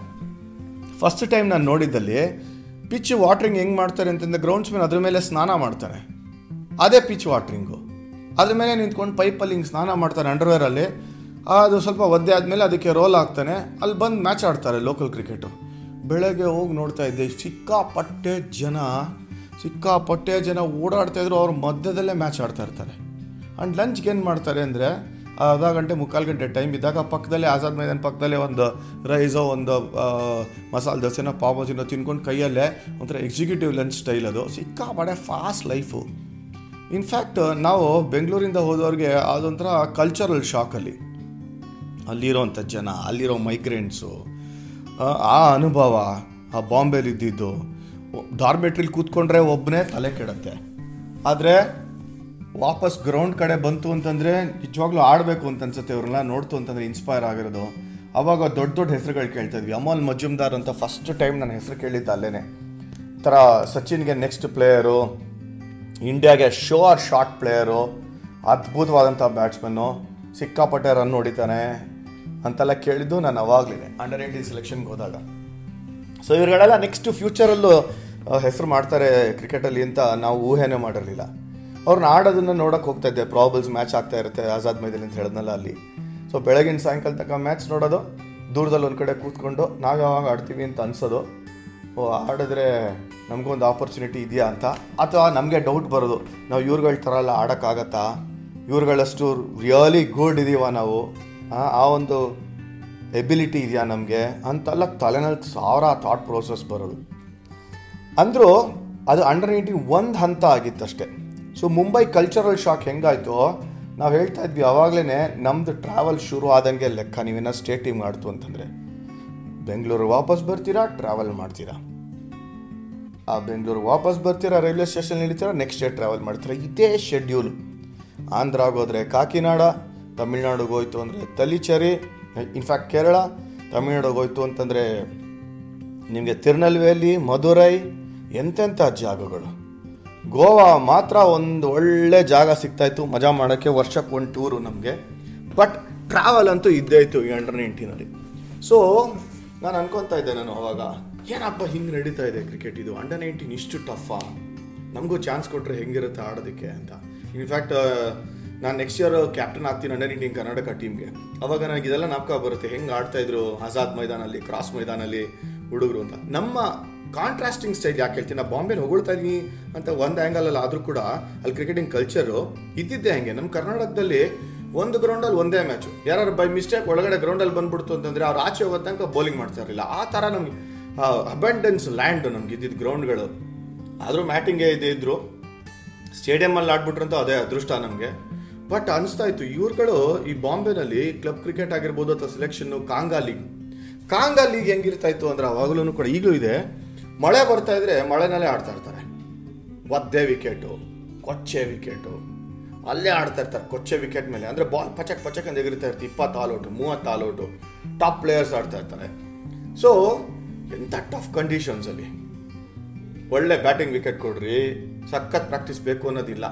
ಫಸ್ಟ್ ಟೈಮ್ ನಾನು ನೋಡಿದ್ದಲ್ಲಿ ಪಿಚ್ ವಾಟ್ರಿಂಗ್ ಹೆಂಗೆ ಮಾಡ್ತಾರೆ ಅಂತಂದರೆ ಗ್ರೌಂಡ್ಸ್ ಮೇಲೆ ಅದ್ರ ಮೇಲೆ ಸ್ನಾನ ಮಾಡ್ತಾರೆ. ಅದೇ ಪಿಚ್ ವಾಟ್ರಿಂಗು ಅದ್ರ ಮೇಲೆ ನಿಂತ್ಕೊಂಡು ಪೈಪಲ್ಲಿ ಹಿಂಗೆ ಸ್ನಾನ ಮಾಡ್ತಾರೆ ಅಂಡರ್ವೇರಲ್ಲಿ ಅದು ಸ್ವಲ್ಪ ಒದ್ದೆ ಆದಮೇಲೆ ಅದಕ್ಕೆ ರೋಲ್ ಆಗ್ತಾನೆ ಅಲ್ಲಿ ಬಂದು ಮ್ಯಾಚ್ ಆಡ್ತಾರೆ ಲೋಕಲ್ ಕ್ರಿಕೆಟು ಬೆಳಗ್ಗೆ ಹೋಗಿ ನೋಡ್ತಾ ಇದ್ದೆ, ಸಿಕ್ಕಾಪಟ್ಟೆ ಜನ ಸಿಕ್ಕಾಪಟ್ಟೆ ಜನ ಓಡಾಡ್ತಾ ಇದ್ರು, ಅವ್ರ ಮಧ್ಯದಲ್ಲೇ ಮ್ಯಾಚ್ ಆಡ್ತಾ ಇರ್ತಾರೆ. ಆ್ಯಂಡ್ ಲಂಚ್ಗೆ ಏನು ಮಾಡ್ತಾರೆ ಅಂದರೆ ಅರ್ಧ ಗಂಟೆ, ಮುಕ್ಕಾಲು ಗಂಟೆ ಟೈಮ್ ಇದ್ದಾಗ ಪಕ್ಕದಲ್ಲೇ ಆಜಾದ್ ಮೈದಾನ ಪಕ್ಕದಲ್ಲೇ ಒಂದು ರೈಸೋ, ಒಂದು ಮಸಾಲೆ ದೋಸೆನೋ, ಪಾವ್ ತಿನ್ಕೊಂಡು ಕೈಯಲ್ಲೇ ಒಂಥರ ಎಕ್ಸಿಕ್ಯೂಟಿವ್ ಲಂಚ್ ಸ್ಟೈಲ್ ಅದು. ಸಿಕ್ಕಾಪಡೆ ಫಾಸ್ಟ್ ಲೈಫು ಇನ್ಫ್ಯಾಕ್ಟ್ ನಾವು ಬೆಂಗಳೂರಿಂದ ಹೋದವ್ರಿಗೆ ಅದೊಂಥರ ಕಲ್ಚರಲ್ ಶಾಕಲ್ಲಿ ಅಲ್ಲಿರೋಂಥ ಜನ, ಅಲ್ಲಿರೋ ಮೈಗ್ರೆಂಟ್ಸು ಆ ಅನುಭವ, ಆ ಬಾಂಬೆಲಿ ಇದ್ದಿದ್ದು ಡಾರ್ಮೆಟ್ರಿಲಿ ಕೂತ್ಕೊಂಡ್ರೆ ಒಬ್ಬನೇ ತಲೆ ಕೆಡತ್ತೆ. ಆದರೆ ವಾಪಸ್ ಗ್ರೌಂಡ್ ಕಡೆ ಬಂತು ಅಂತಂದರೆ ನಿಜವಾಗ್ಲೂ ಆಡಬೇಕು ಅಂತ ಅನ್ಸುತ್ತೆ ಇವ್ರನ್ನ ನೋಡ್ತು ಅಂತಂದರೆ ಇನ್ಸ್ಪೈರ್ ಆಗಿರೋದು. ಅವಾಗ ದೊಡ್ಡ ದೊಡ್ಡ ಹೆಸರುಗಳು ಕೇಳ್ತಾ ಇದ್ವಿ. ಅಮೋಲ್ ಮಜುಮ್ದಾರ್ ಅಂತ ಫಸ್ಟ್ ಟೈಮ್ ನನ್ನ ಹೆಸರು ಕೇಳಿದ್ದೆ ಅಲ್ಲೇ ಥರ ಸಚಿನ್ಗೆ ನೆಕ್ಸ್ಟ್ ಪ್ಲೇಯರು ಇಂಡಿಯಾಗೆ ಶೋರ್ ಶಾರ್ಟ್ ಪ್ಲೇಯರು ಅದ್ಭುತವಾದಂಥ ಬ್ಯಾಟ್ಸ್ಮನ್ನು ಸಿಕ್ಕಾಪಟ್ಟೆ ರನ್ ಹೊಡಿತಾನೆ ಅಂತೆಲ್ಲ ಕೇಳಿದ್ದು ನಾನು ಅವಾಗಲೇ ಅಂಡರ್ ಏಯ್ಟೀನ್ ಸೆಲೆಕ್ಷನ್ಗೆ ಹೋದಾಗ. ಸೊ ಇವ್ರುಗಳೆಲ್ಲ ನೆಕ್ಸ್ಟ್ ಫ್ಯೂಚರಲ್ಲೂ ಹೆಸರು ಮಾಡ್ತಾರೆ ಕ್ರಿಕೆಟಲ್ಲಿ ಅಂತ ನಾವು ಊಹೆನೇ ಮಾಡಿರಲಿಲ್ಲ. ಅವ್ರನ್ನ ಆಡೋದನ್ನ ನೋಡೋಕೆ ಹೋಗ್ತಾ ಇದ್ದೆ. ಪ್ರಾಬಲ್ಸ್ ಮ್ಯಾಚ್ ಆಗ್ತಾ ಇರುತ್ತೆ. ಆಜಾದ್ ಮೈದಾನ ಅಂತ ಹೇಳಿದ್ನಲ್ಲ ಅಲ್ಲಿ. ಸೊ ಬೆಳಗಿನ ಸಾಯಂಕಾಲ ತನಕ ಮ್ಯಾಚ್ ನೋಡೋದು. ದೂರದಲ್ಲಿ ಒಂದು ಕಡೆ ಕೂತ್ಕೊಂಡು ನಾವು ಯಾವಾಗ ಆಡ್ತೀವಿ ಅಂತ ಅನ್ಸೋದು. ಓ ಆಡಿದ್ರೆ ನಮಗೊಂದು ಆಪರ್ಚುನಿಟಿ ಇದೆಯಾ ಅಂತ. ಅಥವಾ ನಮಗೆ ಡೌಟ್ ಬರೋದು. ನಾವು ಇವ್ರುಗಳ ಥರ ಎಲ್ಲ ಆಡೋಕ್ಕಾಗತ್ತಾ ಇವ್ರುಗಳಷ್ಟು ರಿಯಲಿ ಗುಡ್ ಇದೀವ ನಾವು. ಆ, ಆ ಒಂದು ಎಬಿಲಿಟಿ ಇದೆಯಾ ನಮಗೆ? ಅಂತೆಲ್ಲ ತಲೆನಲ್ಲಿ ಸಾವಿರ ಥಾಟ್ ಪ್ರೋಸೆಸ್ ಬರೋದು. ಅಂದರೂ ಅದು ಅಂಡರ್ ನೈಂಟಿ ಒಂದು ಹಂತ ಆಗಿತ್ತಷ್ಟೇ. ಸೊ ಮುಂಬೈ ಕಲ್ಚರಲ್ ಶಾಕ್ ಹೆಂಗಾಯ್ತು? ನಾವು ಹೇಳ್ತಾ ಇದ್ವಿ ಅವಾಗಲೇ ನಮ್ದು ಟ್ರಾವೆಲ್ ಶುರು ಆದಂಗೆ ಲೆಕ್ಕ ನೀವೇನ ಸ್ಟೇಟ್ ಟೀಮ್ ಆಡ್ತು ಅಂತಂದರೆ. ಬೆಂಗಳೂರು ವಾಪಸ್ ಬರ್ತೀರಾ ಟ್ರಾವೆಲ್ ಮಾಡ್ತೀರಾ? ಆ ಬೆಂಗಳೂರು ವಾಪಸ್ ಬರ್ತೀರಾ, ರೈಲ್ವೆ ಸ್ಟೇಷನ್ ಇಳಿತೀರಾ ನೆಕ್ಸ್ಟ್ ಡೇ ಟ್ರಾವೆಲ್ ಮಾಡ್ತೀರಾ? ಇದೇ ಶೆಡ್ಯೂಲ್ ಆಂಧ್ರಾಗೋದ್ರೆ ಕಾಕಿನಾಡ ತಮಿಳ್ನಾಡಿಗೆ ಹೋಯ್ತು ಅಂದರೆ ತಲಿಚೇರಿ ಇನ್ಫ್ಯಾಕ್ಟ್ ಕೇರಳ ತಮಿಳ್ನಾಡಿಗೆ ಹೋಯ್ತು ಅಂತಂದರೆ ನಿಮಗೆ ತಿರುನಲ್ವೇಲಿ, ಮಧುರೈ ಎಂತೆಂಥ ಜಾಗಗಳು. ಗೋವಾ ಮಾತ್ರ ಒಂದು ಒಳ್ಳೆ ಜಾಗ ಸಿಗ್ತಾಯಿತ್ತು. ಮಜಾ ಮಾಡೋಕ್ಕೆ ವರ್ಷಕ್ಕೆ ಒಂದು ಟೂರು ನಮಗೆ. ಬಟ್ ಟ್ರಾವೆಲ್ ಅಂತೂ ಇದ್ದೇ ಇತ್ತು ಈ ಅಂಡರ್ ನೈನ್ಟೀನಲ್ಲಿ ಸೊ ನಾನು ಅನ್ಕೊತಾ ಇದ್ದೆ ನಾನು ಅವಾಗ, ಏನಪ್ಪ ಹಿಂಗೆ ನಡೀತಾ ಇದೆ ಕ್ರಿಕೆಟ್ ಇದು? ಅಂಡರ್ ನೈನ್ಟೀನ್ ಇಷ್ಟು ಟಫಾ ನಮಗೂ ಚಾನ್ಸ್ ಕೊಟ್ಟರೆ ಹೆಂಗಿರುತ್ತೆ ಆಡೋದಕ್ಕೆ ಅಂತ. ಇನ್ಫ್ಯಾಕ್ಟ್ ನಾನು ನೆಕ್ಸ್ಟ್ ಇಯರ್ ಕ್ಯಾಪ್ಟನ್ ಆಗ್ತೀನಿ ಅಂಡರ್ ನೈನ್ಟೀನ್ ಕರ್ನಾಟಕ ಟೀಮ್ಗೆ ಅವಾಗ ನನಗೆ ಇದೆಲ್ಲ ನಾಪಕ ಬರುತ್ತೆ. ಹೆಂಗೆ ಆಡ್ತಾಯಿದ್ರು ಆಜಾದ್ ಮೈದಾನಲ್ಲಿ ಕ್ರಾಸ್ ಮೈದಾನಲ್ಲಿ ಹುಡುಗರು ಅಂತ. ನಮ್ಮ ಕಾಂಟ್ರಾಸ್ಟಿಂಗ್ ಸ್ಟೈಲ್ ಯಾಕೆ ಹೇಳ್ತೀನಿ? ನಾ ಬಾಂಬೆನ ಹೊಗಳ್ತಾ ಇದೀನಿ ಅಂತ ಒಂದು ಆ್ಯಂಗಲಲ್ಲಿ ಆದರೂ ಕೂಡ ಅಲ್ಲಿ ಕ್ರಿಕೆಟಿಂಗ್ ಕಲ್ಚರು ಇದ್ದಿದ್ದೆ ಹಾಗೆ. ನಮ್ಮ ಕರ್ನಾಟಕದಲ್ಲಿ ಒಂದು ಗ್ರೌಂಡಲ್ಲಿ ಒಂದೇ ಮ್ಯಾಚು ಯಾರು ಬೈ ಮಿಸ್ಟೇಕ್ ಒಳಗಡೆ ಗ್ರೌಂಡಲ್ಲಿ ಬಂದ್ಬಿಡ್ತು ಅಂತಂದರೆ ಅವ್ರು ಆಚೆ ಹೋಗೋ ತನಕ ಬೌಲಿಂಗ್ ಮಾಡ್ತಾ ಇರಲಿಲ್ಲ. ಆ ಥರ ನಮಗೆ ಅಬೆಂಡೆನ್ಸ್ ಲ್ಯಾಂಡ್ ನಮ್ಗೆ ಇದ್ದಿದ್ದು ಗ್ರೌಂಡ್ಗಳು ಆದರೂ ಮ್ಯಾಟಿಂಗೇ ಇದೆ ಇದ್ರು. ಸ್ಟೇಡಿಯಮಲ್ಲಿ ಆಡ್ಬಿಟ್ರಂತೂ ಅದೇ ಅದೃಷ್ಟ ನಮಗೆ. ಬಟ್ ಅನಿಸ್ತಾ ಇತ್ತು, ಇವ್ರುಗಳು ಈ ಬಾಂಬೆನಲ್ಲಿ ಕ್ಲಬ್ ಕ್ರಿಕೆಟ್ ಆಗಿರ್ಬೋದು ಅಥವಾ ಸೆಲೆಕ್ಷನ್ನು ಕಾಂಗಾ ಲೀಗ್. ಕಾಂಗಾ ಲೀಗ್ ಹೆಂಗಿರ್ತಾ ಅಂದ್ರೆ ಅವಾಗಲೂ ಕೂಡ ಈಗಲೂ ಇದೆ. ಮಳೆ ಬರ್ತಾ ಇದ್ರೆ ಮಳೆನಲ್ಲೇ ಆಡ್ತಾ ಇರ್ತಾರೆ. ಒದ್ದೆ ವಿಕೆಟು ಕೊಚ್ಚೆ ವಿಕೆಟು ಅಲ್ಲೇ ಆಡ್ತಾ ಇರ್ತಾರೆ ಕೊಚ್ಚೆ ವಿಕೆಟ್ ಮೇಲೆ. ಅಂದರೆ ಬಾಲ್ ಪಚಕ್ ಪಚಕ್ ಅಂತ ಎಗಿರ್ತಾ ಇರ್ತಾರೆ ಇಪ್ಪತ್ತು ಆಲ್ ಔಟು ಮೂವತ್ತು ಆಲ್ ಔಟು ಟಾಪ್ ಪ್ಲೇಯರ್ಸ್ ಆಡ್ತಾ ಇರ್ತಾರೆ. ಸೊ ಎಂಥ ಟಫ್ ಕಂಡೀಷನ್ಸಲ್ಲಿ ಒಳ್ಳೆ ಬ್ಯಾಟಿಂಗ್ ವಿಕೆಟ್ ಕೊಡ್ರಿ. ಸಖತ್ ಪ್ರಾಕ್ಟೀಸ್ ಬೇಕು ಅನ್ನೋದಿಲ್ಲ.